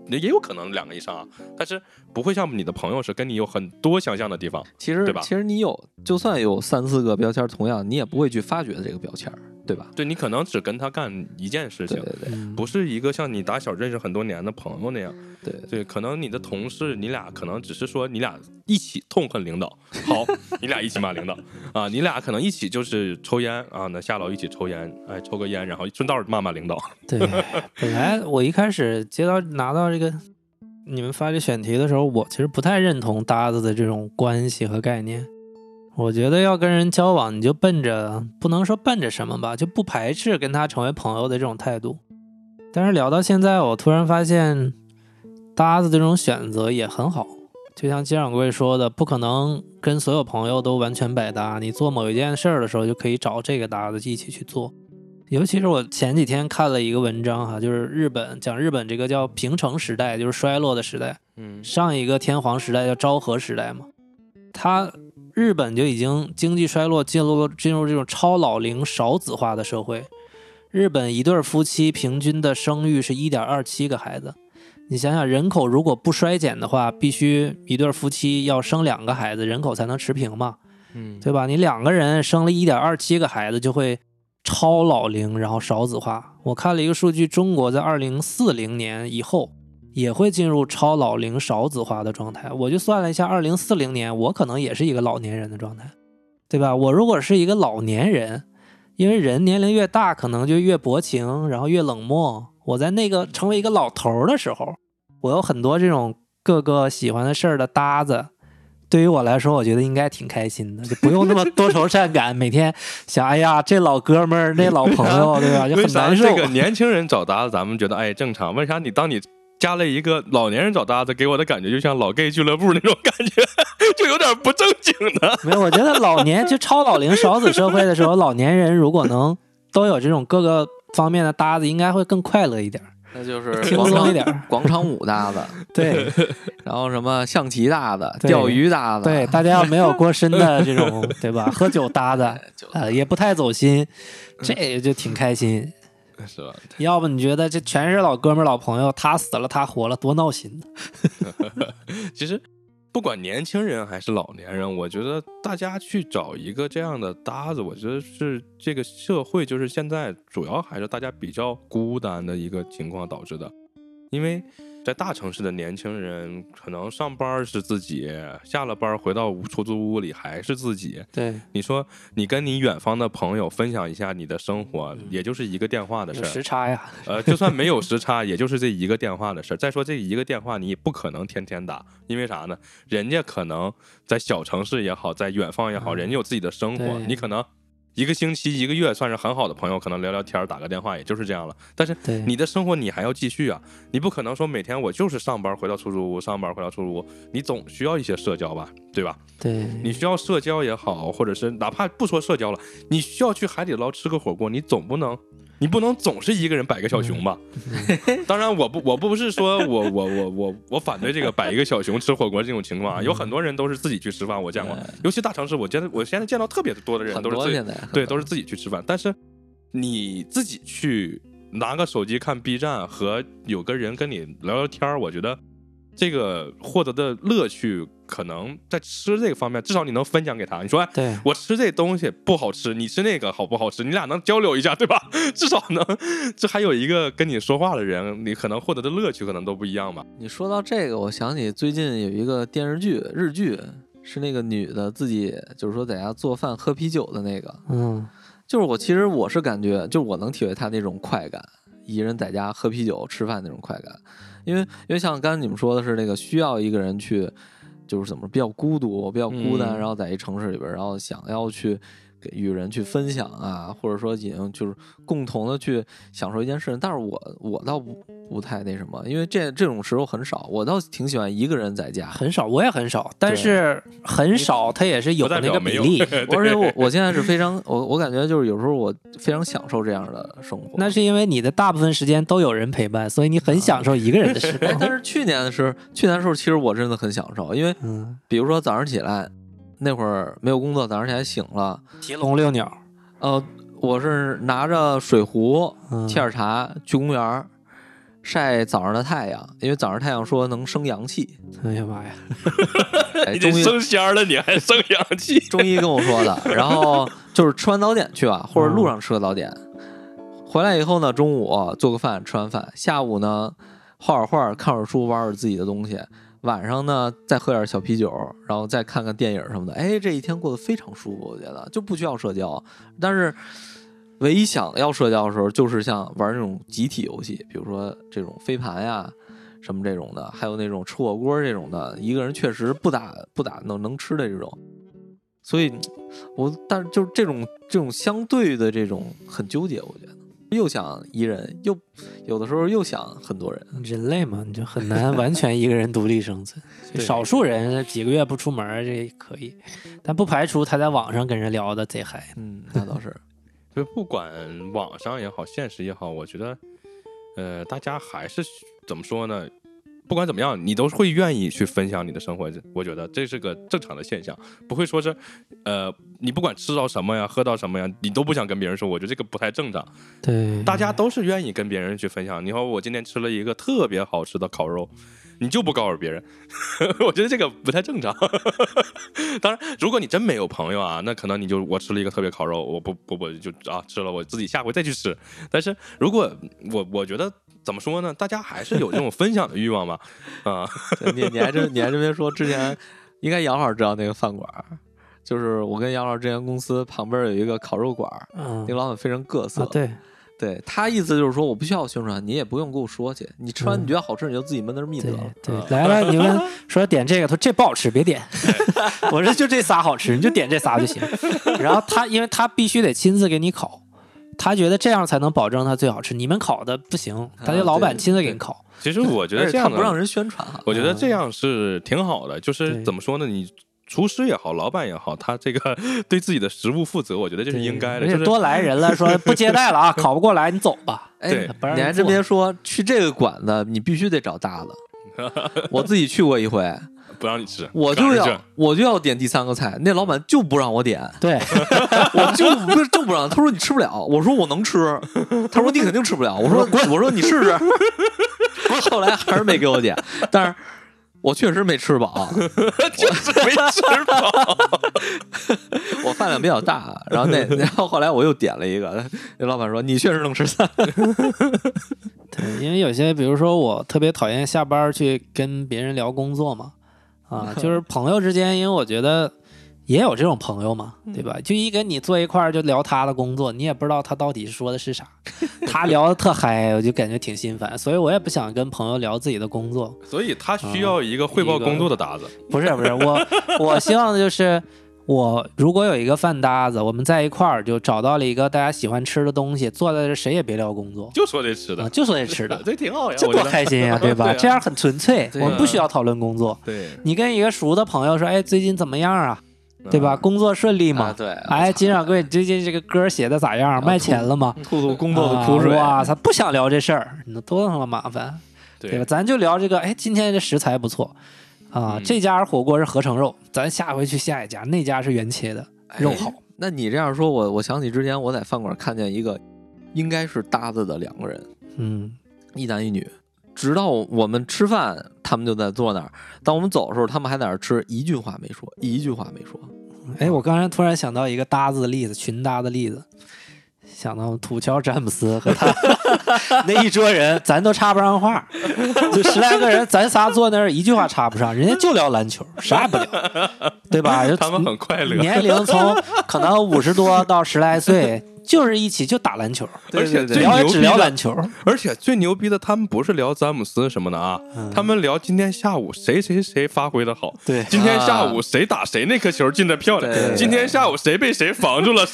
也也有可能两个以上啊。但是不会像你的朋友是跟你有很多相像的地方，其实对吧其实你有，就算有三四个标签，同样你也不会去发掘这个标签儿，对吧？对你可能只跟他干一件事情，对对对嗯不是一个像你打小认识很多年的朋友那样。对对，可能你的同事，你俩可能只是说你俩一起痛恨领导，好，你俩一起骂领导啊，你俩可能一起就是抽烟啊，那下楼一起抽烟，哎，抽个烟，然后顺道骂骂领导。对，本来我一开始接到拿到这个你们发这选题的时候，我其实不太认同搭子的这种关系和概念。我觉得要跟人交往，你就奔着不能说奔着什么吧，就不排斥跟他成为朋友的这种态度。但是聊到现在，我突然发现搭子这种选择也很好。就像金掌柜说的，不可能跟所有朋友都完全百搭。你做某一件事儿的时候，就可以找这个搭子一起去做。尤其是我前几天看了一个文章哈，就是日本讲日本这个叫平成时代，就是衰落的时代。嗯上一个天皇时代叫昭和时代嘛，它日本就已经经济衰落，进入了进入这种超老龄少子化的社会。日本一对儿夫妻平均的生育是一点二七个孩子，你想想，人口如果不衰减的话，必须一对儿夫妻要生两个孩子，人口才能持平嘛。嗯，对吧？你两个人生了一点二七个孩子，就会超老龄，然后少子化。我看了一个数据，中国在二零四零年以后也会进入超老龄少子化的状态。我就算了一下，二零四零年我可能也是一个老年人的状态，对吧？我如果是一个老年人，因为人年龄越大，可能就越薄情，然后越冷漠。我在那个成为一个老头儿的时候，我有很多这种各个喜欢的事儿的搭子。对于我来说，我觉得应该挺开心的，就不用那么多愁善感，每天想，哎呀，这老哥们儿，那老朋友，对吧？就很难受。这个年轻人找搭子，咱们觉得哎正常？为啥你当你加了一个老年人找搭子，给我的感觉就像老 gay 俱乐部那种感觉，就有点不正经的。没有，我觉得老年就超老龄少子社会的时候，老年人如果能都有这种各个方面的搭子，应该会更快乐一点，那就是轻广场松一点。广场舞搭子，对 然后什么象棋搭子、钓鱼搭子，对，大家要没有过深的这种，对吧？喝酒搭子，就呃，也不太走心，这就挺开心。是吧？要不你觉得这全是老哥们儿、老朋友，他死了他活了，多闹心呢？其实不管年轻人还是老年人，我觉得大家去找一个这样的搭子，我觉得是这个社会就是现在主要还是大家比较孤单的一个情况导致的，因为。在大城市的年轻人，可能上班是自己，下了班回到出租屋里还是自己。对，你说，你跟你远方的朋友分享一下你的生活，也就是一个电话的事儿。时差呀。呃，就算没有时差，也就是这一个电话的事儿。再说这一个电话，你也不可能天天打，因为啥呢？人家可能在小城市也好，在远方也好，嗯人家有自己的生活，你可能。一个星期、一个月算是很好的朋友，可能聊聊天儿、打个电话，也就是这样了。但是，你的生活你还要继续啊，你不可能说每天我就是上班回到出租屋，上班回到出租屋，你总需要一些社交吧，对吧？对，你需要社交也好，或者是哪怕不说社交了，你需要去海底捞吃个火锅，你总不能你不能总是一个人摆个小熊吧？当然，我不我不是说 我我我我我反对这个摆一个小熊吃火锅这种情况啊，有很多人都是自己去吃饭，我见过，尤其大城市，我见我现在见到特别多的人都是自己对，都是自己去吃饭。但是你自己去拿个手机看 B 站和有个人跟你聊聊天儿，我觉得这个获得的乐趣，可能在吃这个方面，至少你能分享给他。你说，哎对，我吃这东西不好吃，你吃那个好不好吃？你俩能交流一下，对吧？至少能，这还有一个跟你说话的人，你可能获得的乐趣可能都不一样吧。你说到这个，我想起最近有一个电视剧，日剧，是那个女的自己就是说在家做饭喝啤酒的那个。嗯就是我其实我是感觉，就是我能体会她那种快感，一个人在家喝啤酒吃饭那种快感。因为因为像刚才你们说的是那个需要一个人去，就是怎么说比较孤独、比较孤单，嗯。然后在一城市里边，然后想要去给与人去分享啊，或者说已经就是共同的去享受一件事情。但是我我倒不不太那什么，因为这这种时候很少，我倒挺喜欢一个人在家。很少，我也很少，但是很少，它也是有那个比例。而且我我现在是非常我我感觉就是有时候我非常享受这样的生活。那是因为你的大部分时间都有人陪伴，所以你很享受一个人的时哎，光。但是去年的时候，去年的时候其实我真的很享受，因为嗯，比如说早上起来那会儿没有工作，早上起来醒了，提笼遛鸟，呃，我是拿着水壶嗯，沏点茶去公园儿晒早上的太阳，因为早上太阳说能生阳气。哎呀妈呀，哎，你中医得升仙儿了，你还生阳气？中医跟我说的，然后就是吃完早点去吧，或者路上吃个早点，回来以后呢，中午做个饭，吃完饭，下午呢画会儿画，看会儿书，玩会儿自己的东西，晚上呢再喝点小啤酒，然后再看看电影什么的，哎，这一天过得非常舒服，我觉得就不需要社交，但是。唯一想要社交的时候，就是像玩那种集体游戏，比如说这种飞盘呀，什么这种的，还有那种吃火锅这种的，一个人确实不打不打能能吃的这种。所以，我但是就是这种这种相对的这种很纠结，我觉得又想一人，又有的时候又想很多人。人类嘛，你就很难完全一个人独立生存。少数人几个月不出门儿这可以，但不排除他在网上跟人聊的贼嗨。嗯，那倒是。就不管网上也好，现实也好，我觉得，呃，大家还是怎么说呢？不管怎么样，你都会愿意去分享你的生活，我觉得这是个正常的现象，不会说是，呃，你不管吃到什么呀，喝到什么呀，你都不想跟别人说，我觉得这个不太正常。对，大家都是愿意跟别人去分享。你说我今天吃了一个特别好吃的烤肉，你就不告诉别人，我觉得这个不太正常。当然，如果你真没有朋友啊，那可能你就我吃了一个特别烤肉，我不不不就啊吃了，我自己下回再去吃。但是如果我我觉得怎么说呢，大家还是有这种分享的欲望吧，啊，你你还真你还真别说，之前应该杨老师知道那个饭馆儿，就是我跟杨老师之前公司旁边有一个烤肉馆儿，嗯那个老板非常各色。啊，对，对他意思就是说，我不需要宣传，你也不用跟我说去，你吃完嗯你觉得好吃，你就自己闷那儿密得对了。对，来了，你们说点这个，他说这不好吃，别点。我说就这仨好吃，你就点这仨就行。然后他，因为他必须得亲自给你烤，他觉得这样才能保证它最好吃。你们烤的不行，他就老板亲自给你烤。其实我觉得 这样不让人宣传哈。我觉得这样是挺好的，就是怎么说呢，你。厨师也好，老板也好，他这个 对自己的食物负责，我觉得这是应该的。就是多来人了，说不接待了 啊，烤不过来你走吧。哎你还真别说，去这个馆子你必须得找大的。我自己去过一回，不让你吃，我就要我就要点第三个菜，那老板就不让我点，对，我就不就不让。他说你吃不了，我说我能吃，他说你肯定吃不了，我说我说你试试。后来还是没给我点，但是我确实没吃饱，就是没吃饱。我饭量比较大，然后那然后后来我又点了一个，那老板说你确实能吃三，对，因为有些，比如说我特别讨厌下班去跟别人聊工作嘛，啊，就是朋友之间，因为我觉得也有这种朋友嘛，对吧？就一跟你坐一块儿就聊他的工作，你也不知道他到底说的是啥，他聊的特嗨，我就感觉挺心烦，所以我也不想跟朋友聊自己的工作。所以他需要一个汇报工作的搭子。不是不是，我我希望的就是。我如果有一个饭搭子，我们在一块儿就找到了一个大家喜欢吃的东西，坐在这谁也别聊工作就说这吃的啊，，就说这吃的，这挺好呀，这多开心呀，对吧？对啊这样很纯粹，对我们不需要讨论工作。对，你跟一个熟的朋友说：“哎，最近怎么样啊？”对吧？工作顺利嘛？啊对，哎，金掌柜，最近这个歌写的咋样？卖钱了吗？吐吐工作的苦水，啊哇，他不想聊这事儿，那多他妈麻烦，对吧？咱就聊这个，哎，今天这食材不错啊，嗯这家火锅是合成肉，咱下回去下一家，那家是原切的，肉好。那你这样说，我我想起之前我在饭馆看见一个，应该是搭子的两个人，嗯，一男一女。直到我们吃饭，他们就在坐那儿。当我们走的时候，他们还在那儿吃，一句话没说，一句话没说。哎，我刚才突然想到一个搭子的例子，群搭的例子，想到土桥詹姆斯和他 那一桌人，咱都插不上话，就十来个人，咱仨坐那儿一句话插不上，人家就聊篮球，啥也不聊，对吧？就他们很快乐，年龄从可能五十多到十来岁，就是一起就打篮球，而且最聊篮球。而且最牛逼的，他们不是聊詹姆斯什么的啊，嗯他们聊今天下午谁谁谁发挥的好，对今天下午谁打谁那颗球进的漂亮，对今天下午谁被谁防住了，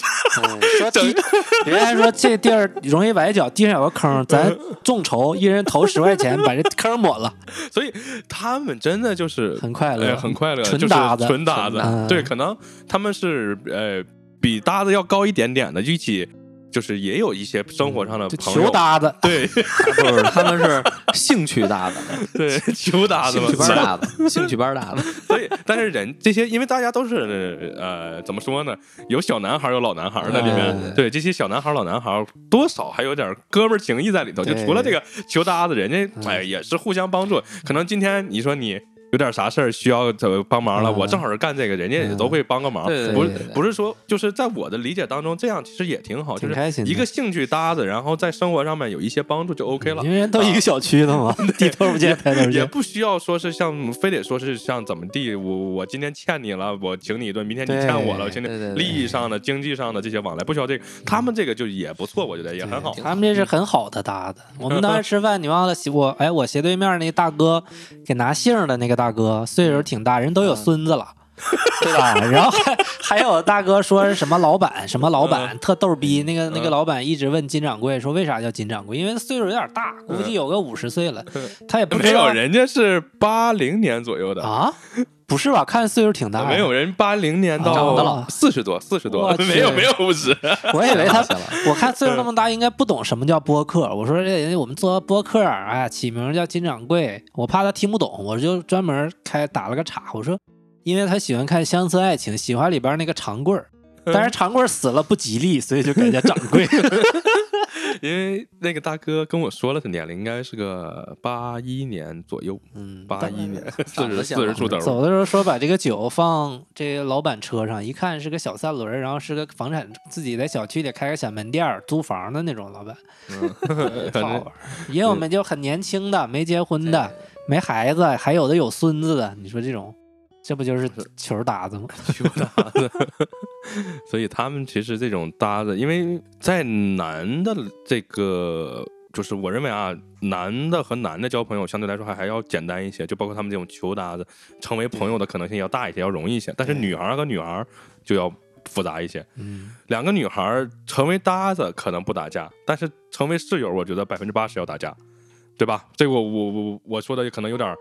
说地，人家说这地儿容易崴脚，地上有个坑，咱众筹，一人投十块钱把这坑抹了，所以他们真的就是很快乐哎很快乐，就是纯搭子纯搭子嗯，对，可能他们是呃比搭子要高一点点的，就一起就是也有一些生活上的朋友，球搭子。对 不是，他们是兴趣搭子，对，球搭子嘛兴趣，班搭子，兴趣班搭子。所以，但是人这些，因为大家都是呃，怎么说呢？有小男孩，有老男孩在里面。哎对这些小男孩、老男孩，多少还有点哥们儿情谊在里头。就除了这个球搭子，人家哎也是互相帮助。可能今天你说你。有点啥事儿需要怎么帮忙了，嗯我正好是干这个，人家也都会帮个忙。对对不是不是说，就是在我的理解当中，这样其实也挺好，就是挺开心的一个兴趣搭子，然后在生活上面有一些帮助就 OK 了。因为人都一个小区的嘛，低头不见抬头见。也不需要说是像非得说是像怎么地，我我今天欠你了，我请你一顿，明天你欠我了，我请你利益上的、经济上的这些往来，不需要这个。他们这个就也不错，我觉得也很好。他们这是很好的搭子。我们当时吃饭，你忘了我哎，我斜对面那大哥给拿杏的那个大哥，岁数挺大，人都有孙子了。对吧？然后还还有大哥说是什么老板什么老板特逗逼，那个那个老板一直问金掌柜说为啥叫金掌柜？因为岁数有点大，估计有个五十岁了，他也不没知道有，人家是八零年左右的，啊，不是吧？看岁数挺大，没有，人八零年到四十多，四十多没有没有五十。我以为他 我看岁数那么大，应该不懂什么叫播客。我说这人家我们做播客，哎，起名叫金掌柜，我怕他听不懂，我就专门开打了个岔。我说，因为他喜欢看乡村爱情，喜欢里边那个长棍儿，但是长棍儿死了不吉利，所以就改叫掌柜。因为那个大哥跟我说了他年龄，应该是个八一年左右，嗯，八一年四十四十出头。走的时候说把这个酒放这个老板车上，一看是个小三轮，然后是个房产自己在小区里开个小门店儿租房的那种老板。嗯好玩儿，也有们就很年轻的，没结婚的，没孩子，还有的有孙子的。你说这种，这不就是球搭子吗？球搭子，所以他们其实这种搭子，因为在男的这个，就是我认为啊，男的和男的交朋友相对来说还还要简单一些，就包括他们这种球搭子，成为朋友的可能性要大一些，要容易一些。但是女孩儿和女孩儿就要复杂一些。嗯，两个女孩儿成为搭子可能不打架，但是成为室友，我觉得百分之八十要打架，对吧？这个我我我我说的可能有点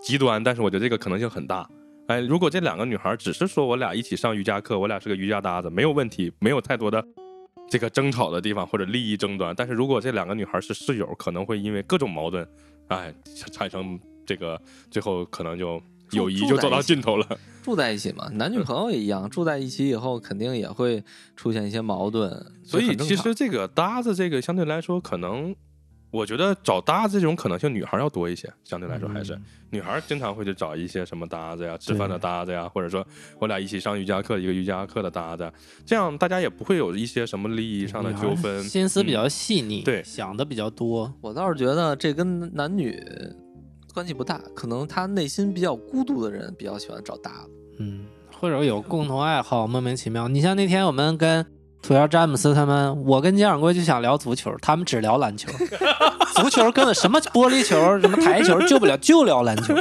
极端，但是我觉得这个可能性很大。哎，如果这两个女孩只是说我俩一起上瑜伽课，我俩是个瑜伽搭子，没有问题，没有太多的这个争吵的地方或者利益争端。但是如果这两个女孩是室友，可能会因为各种矛盾，哎，产生这个最后可能就友谊就走到尽头了。住在一起嘛，男女朋友也一样，住在一起以后肯定也会出现一些矛盾，所以其实这个搭子，这个相对来说，可能我觉得找搭子这种可能性，女孩要多一些。相对来说，还是、女孩经常会去找一些什么搭子呀，吃饭的搭子呀，或者说我俩一起上瑜伽课，一个瑜伽课的搭子，这样大家也不会有一些什么利益上的纠纷。心思比嗯较细腻，对想的比较多。我倒是觉得这跟男女关系不大，可能他内心比较孤独的人比较喜欢找搭子。嗯，或者有共同爱好，莫名其妙。你像那天我们跟土窑詹姆斯他们，我跟金掌柜就想聊足球，他们只聊篮球。足球根本什么玻璃球、什么台球救不了，就聊篮球。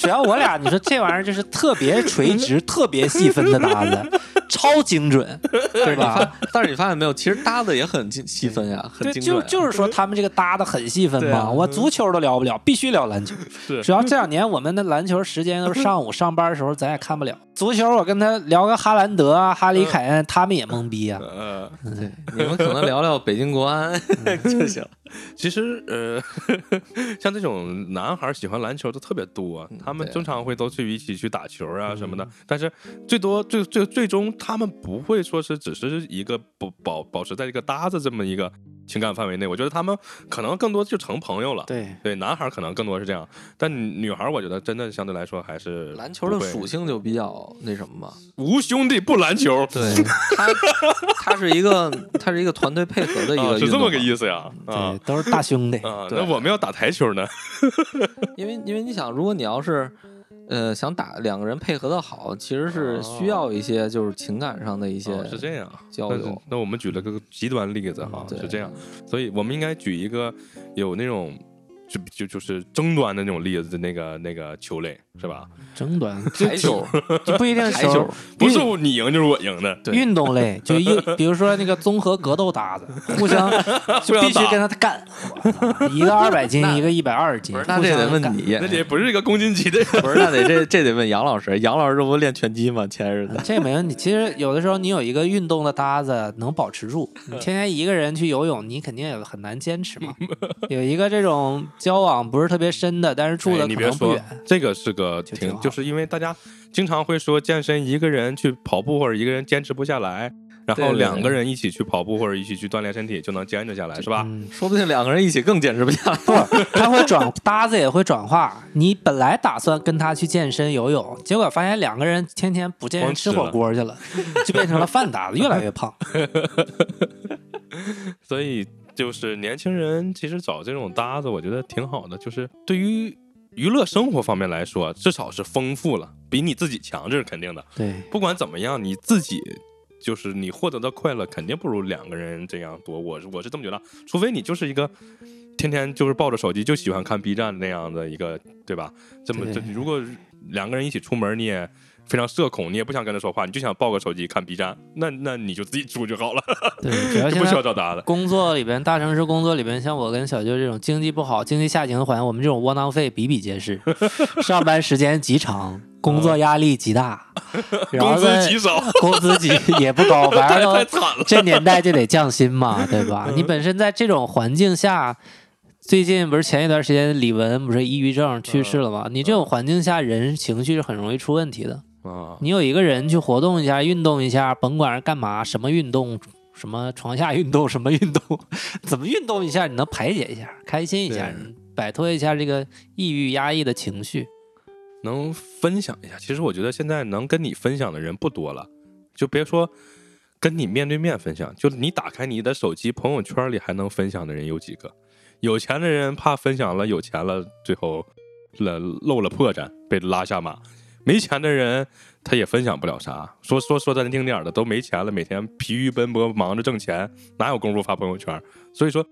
只要我俩，你说这玩意儿就是特别垂直、特别细分的搭子，超精准，对吧？但是你发现没有，其实搭子也很精细分呀，很，精准呀。就就是说他们这个搭的很细分嘛。啊我足球都聊不了，必须聊篮球。是主要这两年我们的篮球时间都是上午上班的时候，咱也看不了。足球我跟他聊个哈兰德啊、哈里凯恩，他们也懵逼啊。呃，对，你们可能聊聊北京国安 就行。其实呃，像这种男孩喜欢篮球的特别多，他们经常会都去一起去打球啊什么的。但是最多最最最终他们不会说是只是一个保保保持在一个搭子这么一个情感范围内。我觉得他们可能更多就成朋友了。对，对，男孩儿可能更多是这样，但女孩儿我觉得真的相对来说还是篮球的属性就比较那什么吧。无兄弟不篮球，对，他 他是一个他是一个团队配合的一个、啊，是这么个。意思呀啊对，都是大兄弟。啊！那我们要打台球呢？因为因为你想，如果你要是呃想打两个人配合的好，其实是需要一些就是情感上的一些、哦是这样。交流。那我们举了个极端例子哈，对。是这样，所以我们应该举一个有那种就就就是争端的那种例子的那个那个球类是吧？争端台球，就不一定台球，不是你赢就是我赢的，对运动类，就一 比如说那个综合格斗搭子，互相 就必须跟他干，一个二百斤，一个一百二十斤不是，那这得问你，那得不是一个公斤级的。不是那得这这得问杨老师，杨老师这不练拳击吗？前日子这没问题。其实有的时候你有一个运动的搭子能保持住，你天天一个人去游泳，你肯定也很难坚持嘛。有一个这种交往不是特别深的，但是住哎的你别说可能不远，，这个是个挺，就是因为大家经常会说健身一个人去跑步或者一个人坚持不下来，然后两个人一起去跑步或者一起去锻炼身体就能坚持下来，是吧？嗯，说不定两个人一起更坚持不下来。不，他会转搭子也会转化。你本来打算跟他去健身游泳，结果发现两个人天天不健身吃火锅去了，就变成了饭搭子，越来越胖。所以就是年轻人其实找这种搭子，我觉得挺好的。就是对于娱乐生活方面来说，至少是丰富了，比你自己强，这是肯定的。对，不管怎么样，你自己就是你获得的快乐，肯定不如两个人这样多。我是我是这么觉得，除非你就是一个天天就是抱着手机就喜欢看 B 站那样的一个，对吧？这么对这如果两个人一起出门，你也。非常社恐，你也不想跟他说话，你就想抱个手机看 B 站，那那你就自己住就好了，对，主要 就不需要找搭子。工作里边，大城市工作里边，像我跟小舅这种经济不好、经济下行的环境，我们这种窝囊废比比皆是。上班时间极长，工作压力极大，然工资极少，工资极也不高，反太正都太惨了。这年代就得降薪嘛，对吧？你本身在这种环境下，最近不是前一段时间李玟不是抑郁症去世了吗？你这种环境下，人情绪是很容易出问题的。啊，你有一个人去活动一下、运动一下，甭管是干嘛，什么运动，什么床下运动，什么运动，怎么运动一下，你能排解一下、开心一下摆脱一下这个抑郁压抑的情绪。能分享一下。其实我觉得现在能跟你分享的人不多了，就别说跟你面对面分享，就你打开你的手机朋友圈里还能分享的人有几个？有钱的人怕分享了有钱了，最后了露了破绽，被拉下马；没钱的人他也分享不了啥。说说说难听点的，都没钱了，每天疲于奔波，忙着挣钱，哪有功夫发朋友圈？所以说。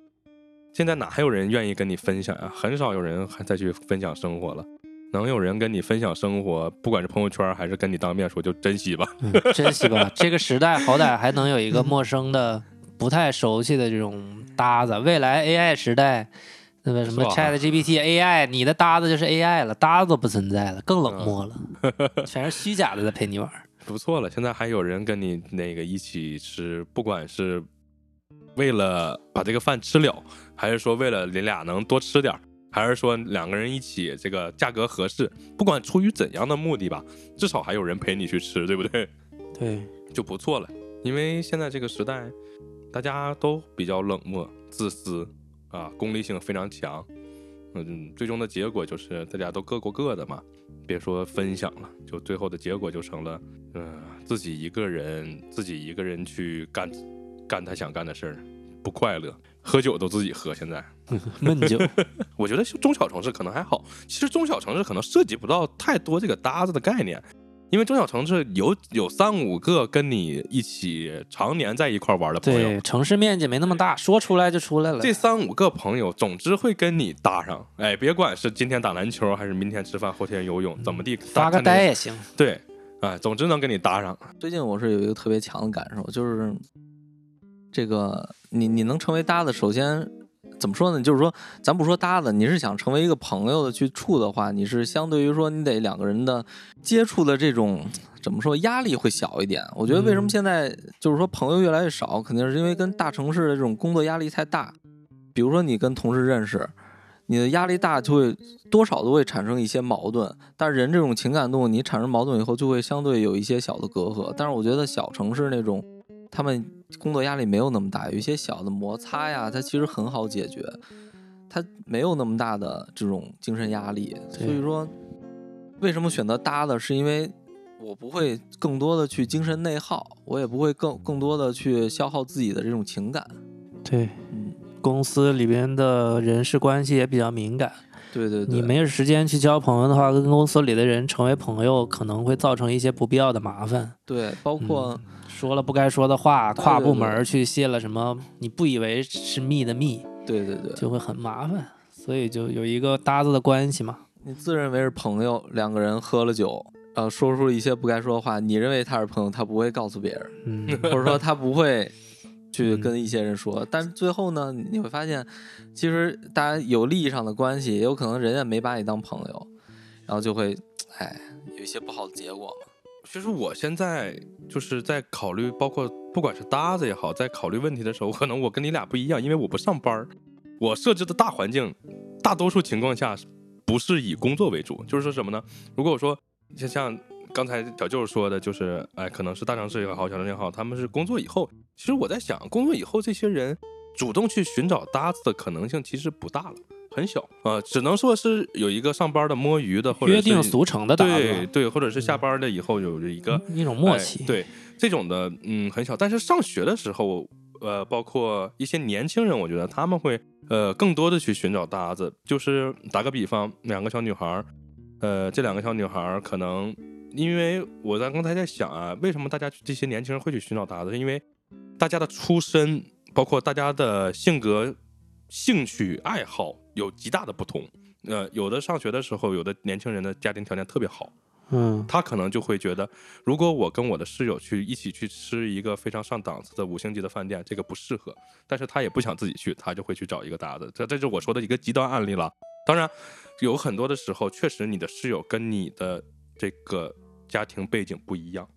现在哪还有人愿意跟你分享呀？很少有人还再去分享生活了。能有人跟你分享生活，不管是朋友圈还是跟你当面说，就珍惜吧。珍惜吧，这个时代好歹还能有一个陌生的、不太熟悉的这种搭子。未来 AI 时代，那个什么 Chat GPT AI，你的搭子就是 AI 了，搭子都不存在了，更冷漠了，全是虚假的在陪你玩儿。不错了，现在还有人跟你那个一起吃，不管是为了把这个饭吃了，还是说为了你俩能多吃点儿，还是说两个人一起这个价格合适，不管出于怎样的目的吧，至少还有人陪你去吃，对不对？对，就不错了。因为现在这个时代，大家都比较冷漠、自私啊，功利性非常强。嗯，最终的结果就是大家都各过各的嘛，别说分享了，就最后的结果就成了，嗯、自己一个人自己一个人去干干他想干的事儿，不快乐。喝酒都自己喝，现在 闷酒。我觉得中小城市可能还好，其实中小城市可能涉及不到太多这个搭子的概念，因为中小城市有有三五个跟你一起常年在一块玩的朋友对，，城市面积没那么大，说出来就出来了。这三五个朋友总之会跟你搭上。哎，别管是今天打篮球，还是明天吃饭，后天游泳，怎么地，发个呆，也行。对，哎，总之能跟你搭上。最近我是有一个特别强的感受，就是这个你你能成为搭子，首先怎么说呢？就是说，咱不说搭子，你是想成为一个朋友的去处的话，你是相对于说你得两个人的接触的这种怎么说压力会小一点。我觉得为什么嗯现在就是说朋友越来越少，肯定是因为跟大城市的这种工作压力太大。比如说你跟同事认识，你的压力大，就会多少都会产生一些矛盾。但是人这种情感动物，你产生矛盾以后，就会相对有一些小的隔阂。但是我觉得小城市那种，他们工作压力没有那么大，有一些小的摩擦呀，它其实很好解决，它没有那么大的这种精神压力。所以说，为什么选择搭的，是因为我不会更多的去精神内耗，我也不会更更多的去消耗自己的这种情感。对，嗯，公司里边的人事关系也比较敏感，对对对，你没有时间去交朋友的话，跟公司里的人成为朋友，可能会造成一些不必要的麻烦。对，包括、说了不该说的话，跨部门儿去泄了什么你不以为是密的密，对对对，就会很麻烦。所以就有一个搭子的关系嘛。你自认为是朋友，两个人喝了酒，呃，说出了一些不该说的话，你认为他是朋友，他不会告诉别人，嗯，或者说他不会去嗯跟一些人说。但是最后呢，你会发现，其实大家有利益上的关系，也有可能人家没把你当朋友，然后就会，哎，有一些不好的结果嘛。其实我现在就是在考虑，包括不管是搭子也好，在考虑问题的时候，可能我跟你俩不一样，因为我不上班儿，我设置的大环境，大多数情况下不是以工作为主。就是说什么呢？如果我说就像刚才小舅说的，就是哎，可能是大城市也好，小城市也好，他们是工作以后，其实我在想，工作以后这些人主动去寻找搭子的可能性其实不大了。很小啊、呃只能说是有一个上班的摸鱼的，或者约定俗成的搭子，对对，或者是下班了以后有一个一种默契。哎对这种的，嗯，很小。但是上学的时候，呃，包括一些年轻人，我觉得他们会呃更多的去寻找搭子。就是打个比方，两个小女孩儿，呃，这两个小女孩儿可能，因为我在刚才在想啊，为什么大家这些年轻人会去寻找搭子？是因为大家的出身，包括大家的性格、兴趣爱好有极大的不同。呃，有的上学的时候，有的年轻人的家庭条件特别好，嗯，他可能就会觉得，如果我跟我的室友去一起去吃一个非常上档次的五星级的饭店，这个不适合。但是他也不想自己去，他就会去找一个搭子。这这是我说的一个极端案例了。当然，有很多的时候，确实你的室友跟你的这个家庭背景不一样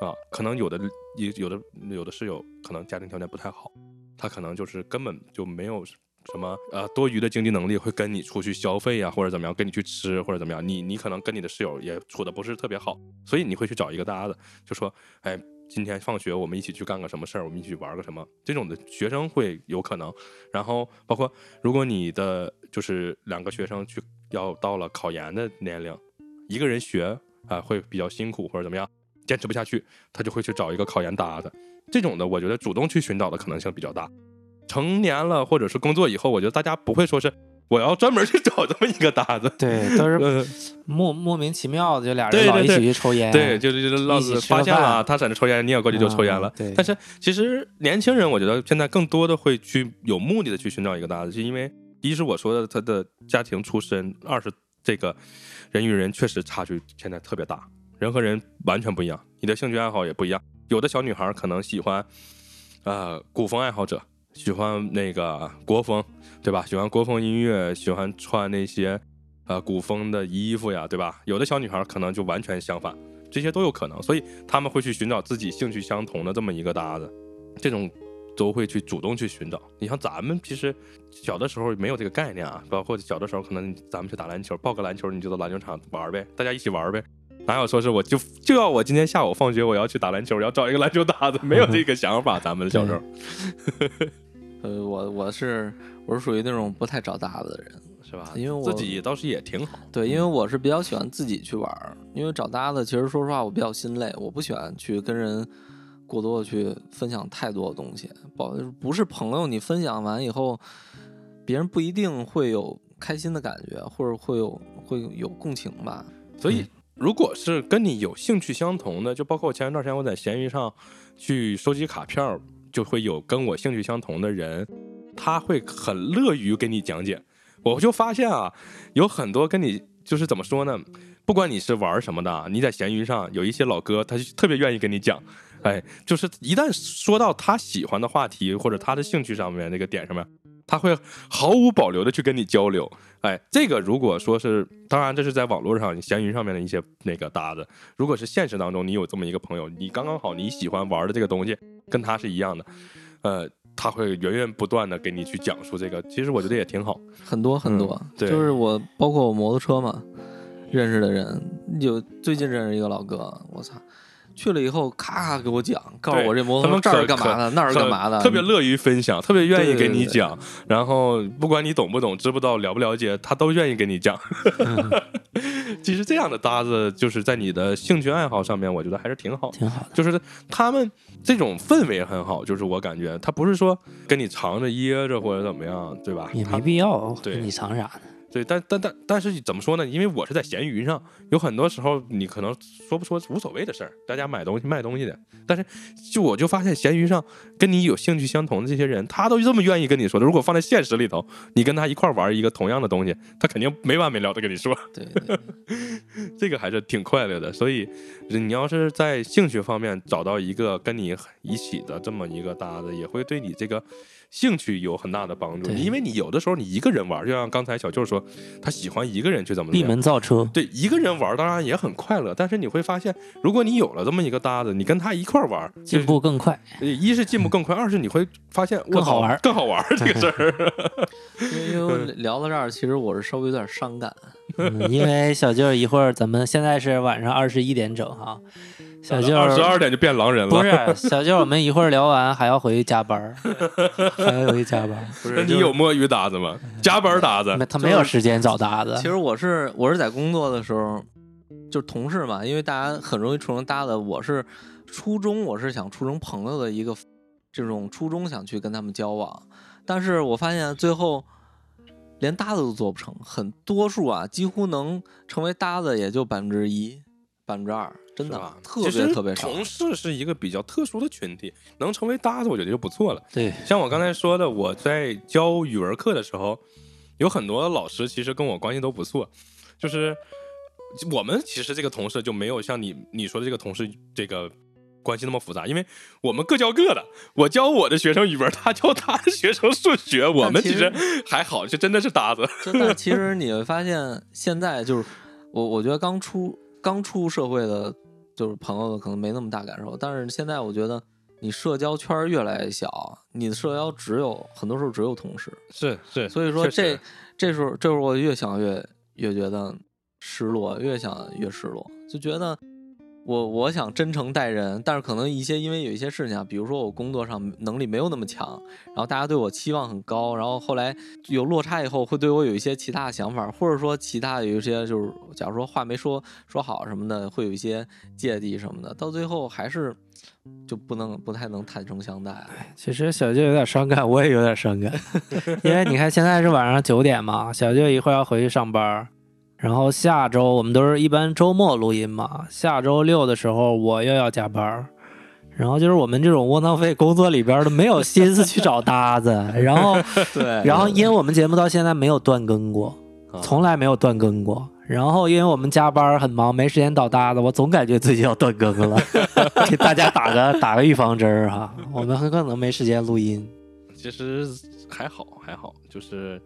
啊，可能有的有有的有的室友可能家庭条件不太好，他可能就是根本就没有什么呃多余的经济能力会跟你出去消费呀、或者怎么样，跟你去吃或者怎么样，你你可能跟你的室友也处的不是特别好，所以你会去找一个搭子，就说，哎，今天放学我们一起去干个什么事儿，我们一起去玩个什么，这种的学生会有可能。然后包括如果你的就是两个学生去要到了考研的年龄，一个人学啊、会比较辛苦或者怎么样，坚持不下去，他就会去找一个考研搭子。这种的，我觉得主动去寻找的可能性比较大。成年了或者是工作以后，我觉得大家不会说是我要专门去找这么一个搭子。对，都是呃，莫莫名其妙的，就俩人老一起去抽烟。对，就是就是老子发现了他在那抽烟，你也过去就抽烟了。嗯对但是其实年轻人，我觉得现在更多的会去有目的的去寻找一个搭子，是因为一是我说的他的家庭出身，二是这个人与人确实差距现在特别大，人和人完全不一样，你的兴趣爱好也不一样。有的小女孩可能喜欢，呃，古风爱好者喜欢那个国风，对吧？喜欢国风音乐，喜欢穿那些呃古风的衣服呀，对吧？有的小女孩可能就完全相反，这些都有可能，所以他们会去寻找自己兴趣相同的这么一个搭子，这种都会去主动去寻找。你像咱们其实小的时候没有这个概念啊，包括小的时候可能咱们去打篮球，报个篮球你就到篮球场玩呗，大家一起玩呗。哪有说是我就就要我今天下午放学我要去打篮球，要找一个篮球搭子，没有这个想法。咱们小时候，呃，我我是我是属于那种不太找搭子的人，是吧？因为我自己倒是也挺好。对，因为我是比较喜欢自己去玩儿，因为找搭子其实说实话我比较心累，我不喜欢去跟人过多的去分享太多的东西，不不是朋友，你分享完以后，别人不一定会有开心的感觉，或者会有会有共情吧。所以，如果是跟你有兴趣相同的，就包括我前一段时间我在闲鱼上去收集卡片儿，就会有跟我兴趣相同的人，他会很乐于给你讲解。我就发现啊，有很多跟你就是怎么说呢？不管你是玩什么的，你在闲鱼上有一些老哥，他就特别愿意跟你讲。哎，就是一旦说到他喜欢的话题或者他的兴趣上面那个点上面，他他会毫无保留的去跟你交流。哎，这个如果说是，当然这是在网络上、闲鱼上面的一些那个搭子。如果是现实当中，你有这么一个朋友，你刚刚好你喜欢玩的这个东西跟他是一样的，呃，他会源源不断的给你去讲述这个。其实我觉得也挺好。很多很多，对就是我包括我摩托车嘛，认识的人有最近认识一个老哥，我操，去了以后咔咔给我讲，告诉我这摩托车这儿是干嘛的，那儿是干嘛的，特别乐于分享，特别愿意对对对给你讲。然后不管你懂不懂、知不知道、了不了解，他都愿意给你讲。其实这样的搭子，就是在你的兴趣爱好上面，我觉得还是挺好。挺好的。就是他们这种氛围很好，就是我感觉他不是说跟你藏着掖着或者怎么样，对吧？也没必要对你藏啥呢？对，但但但但是怎么说呢？因为我是在闲鱼上，有很多时候你可能说不说无所谓的事儿，大家买东西卖东西的。但是就我就发现闲鱼上跟你有兴趣相同的这些人，他都这么愿意跟你说的。如果放在现实里头，你跟他一块玩一个同样的东西，他肯定没完没了的跟你说。对对，这个还是挺快乐的。所以你要是在兴趣方面找到一个跟你一起的这么一个搭子，也会对你这个兴趣有很大的帮助。因为你有的时候你一个人玩，就像刚才小舅说，他喜欢一个人去怎么怎闭。门造车，对一个人玩当然也很快乐，但是你会发现，如果你有了这么一个搭子，你跟他一块玩，进步更快。一是进步更快，二是你会发现更好玩 更好玩这个事儿。因为聊到这儿，其实我是稍微有点伤感，嗯，因为小舅一会儿咱们现在是晚上二十一点整哈，小舅儿二十二点就变狼人了，不是小舅儿，我们一会儿聊完还要回去加班儿，还要回去加班儿。不那你有摸鱼搭子吗？加班搭子没，他没有时间找搭子其。实我是我是在工作的时候，就是同事嘛，因为大家很容易处成搭子。我是初中，我是想处成朋友的一个这种初衷，想去跟他们交往。但是我发现最后连搭子都做不成，很多数啊，几乎能成为搭子也就百分之一、百分之二，真的是吧特别特别少。同事是一个比较特殊的群体，能成为搭子，我觉得就不错了。对，像我刚才说的，我在教语文课的时候，有很多老师其实跟我关系都不错，就是我们其实这个同事就没有像你你说的这个同事这个关系那么复杂，因为我们各教各的，我教我的学生语文，他教他的学生数学，我们其其实还好，就真的是搭子。就 但其实你会发现，现在就是我，我觉得刚出刚出社会的，就是朋友可能没那么大感受，但是现在我觉得你社交圈越来越小，你的社交只有很多时候只有同事，是是，所以说这这时候这时候我越想越越觉得失落，越想越失落，就觉得。我我想真诚待人，但是可能一些因为有一些事情啊，比如说我工作上能力没有那么强，然后大家对我期望很高，然后后来有落差以后，会对我有一些其他的想法，或者说其他有一些就是，假如说话没说说好什么的，会有一些芥蒂什么的，到最后还是就不能不太能坦诚相待。其实小舅有点伤感，我也有点伤感，因为你看现在是晚上九点嘛，小舅一会儿要回去上班，然后下周我们都是一般周末录音嘛，下周六的时候我又要加班儿，然后就是我们这种窝囊废工作里边儿都没有心思去找搭子，然后对，然后因为我们节目到现在没有断更过，啊从来没有断更过。然后因为我们加班儿很忙，没时间找搭子，我总感觉自己要断更了，给大家打个打个预防针儿哈，我们很可能没时间录音。其实还好还好，就是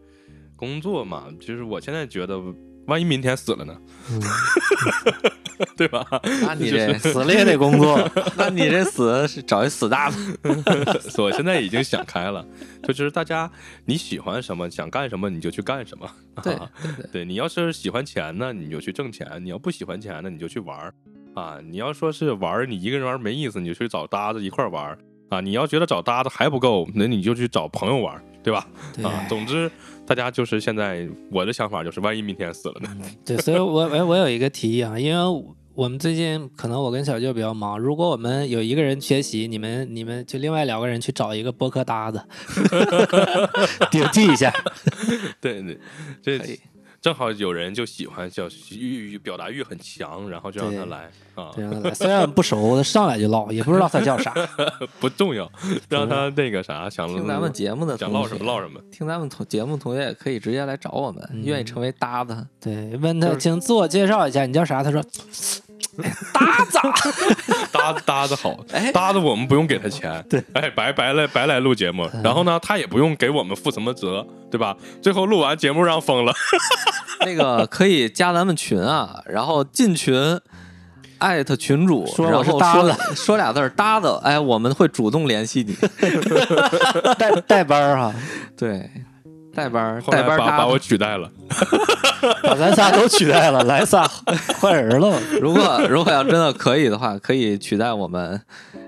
工作嘛，就是我现在觉得，万一明天死了呢，嗯，对吧？那你这死了也得工作。那你这死是找一死搭子，所以我现在已经想开了，就就是大家你喜欢什么，想干什么你就去干什么。对啊对对。对你要是喜欢钱呢，你就去挣钱；你要不喜欢钱呢，你就去玩儿啊。你要说是玩儿，你一个人玩没意思，你就去找搭子一块玩儿啊。你要觉得找搭子还不够，那你就去找朋友玩，对吧？对啊，总之大家就是现在我的想法就是，万一明天死了呢？对，所以我我我有一个提议啊，因为我们最近可能我跟小舅比较忙，如果我们有一个人缺席，你们你们就另外两个人去找一个播客搭子，顶替一下。对对，这可以正好有人就喜欢叫欲欲表达欲很强，然后就让他来啊，对让他来虽然不熟，上来就唠，也不知道他叫啥。不重要，让他那个啥，想听咱们节目的想唠什么唠什么。听咱们同节目同学也可以直接来找我们，愿意成为搭子。对，问他，请自我介绍一下，你叫啥？他说 搭子，搭子搭子好 哎，搭子我们不用给他钱，对，哎，白白来白来录节目，然后呢，他也不用给我们负什么责，对吧？最后录完节目让封了，那个可以加咱们群啊，然后进群。艾特群主，说然后说我是搭子说俩字儿搭子，哎，我们会主动联系你。带带班儿哈，对，带班儿后来带班儿把把我取代了，把咱仨都取代了，来仨换人了。如果如果要真的可以的话，可以取代我们，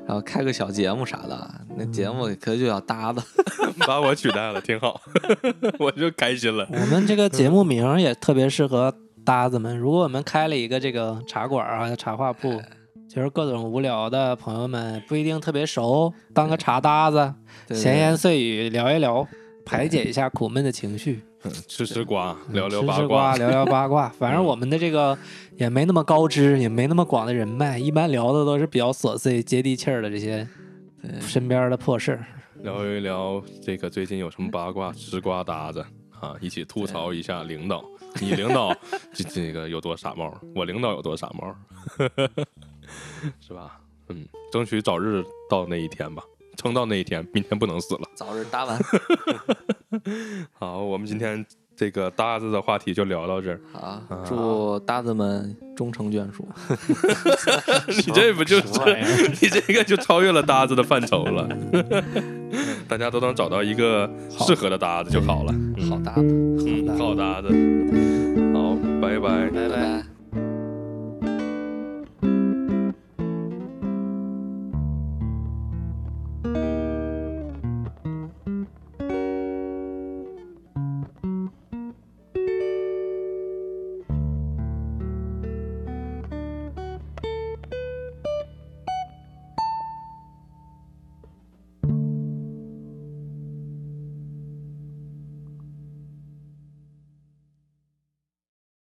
然后开个小节目啥的。那节目可就叫搭子。把我取代了，挺好，我就开心了。我们这个节目名儿也特别适合搭子们。如果我们开了一个这个茶馆啊、茶话铺，就是各种无聊的朋友们不一定特别熟，当个茶搭子，对闲言碎语聊一聊，排解一下苦闷的情绪，吃吃瓜，聊聊八吃吃卦，聊聊八卦。反正我们的这个也没那么高知，也没那么广的人脉，一般聊的都是比较琐碎、接地气儿的这些对身边的破事儿。聊一聊这个最近有什么八卦，吃瓜搭子啊，一起吐槽一下领导。你领导这这个有多傻帽，我领导有多傻帽，是吧？嗯，争取早日到那一天吧，撑到那一天，明天不能死了。早日搭完。好，我们今天这个搭子的话题就聊到这儿。好，祝搭子们终成眷属。你这不就是你这个就超越了搭子的范畴了？大家都能找到一个适合的搭子就好了。好搭子，嗯，好搭子。好，拜拜。拜拜拜。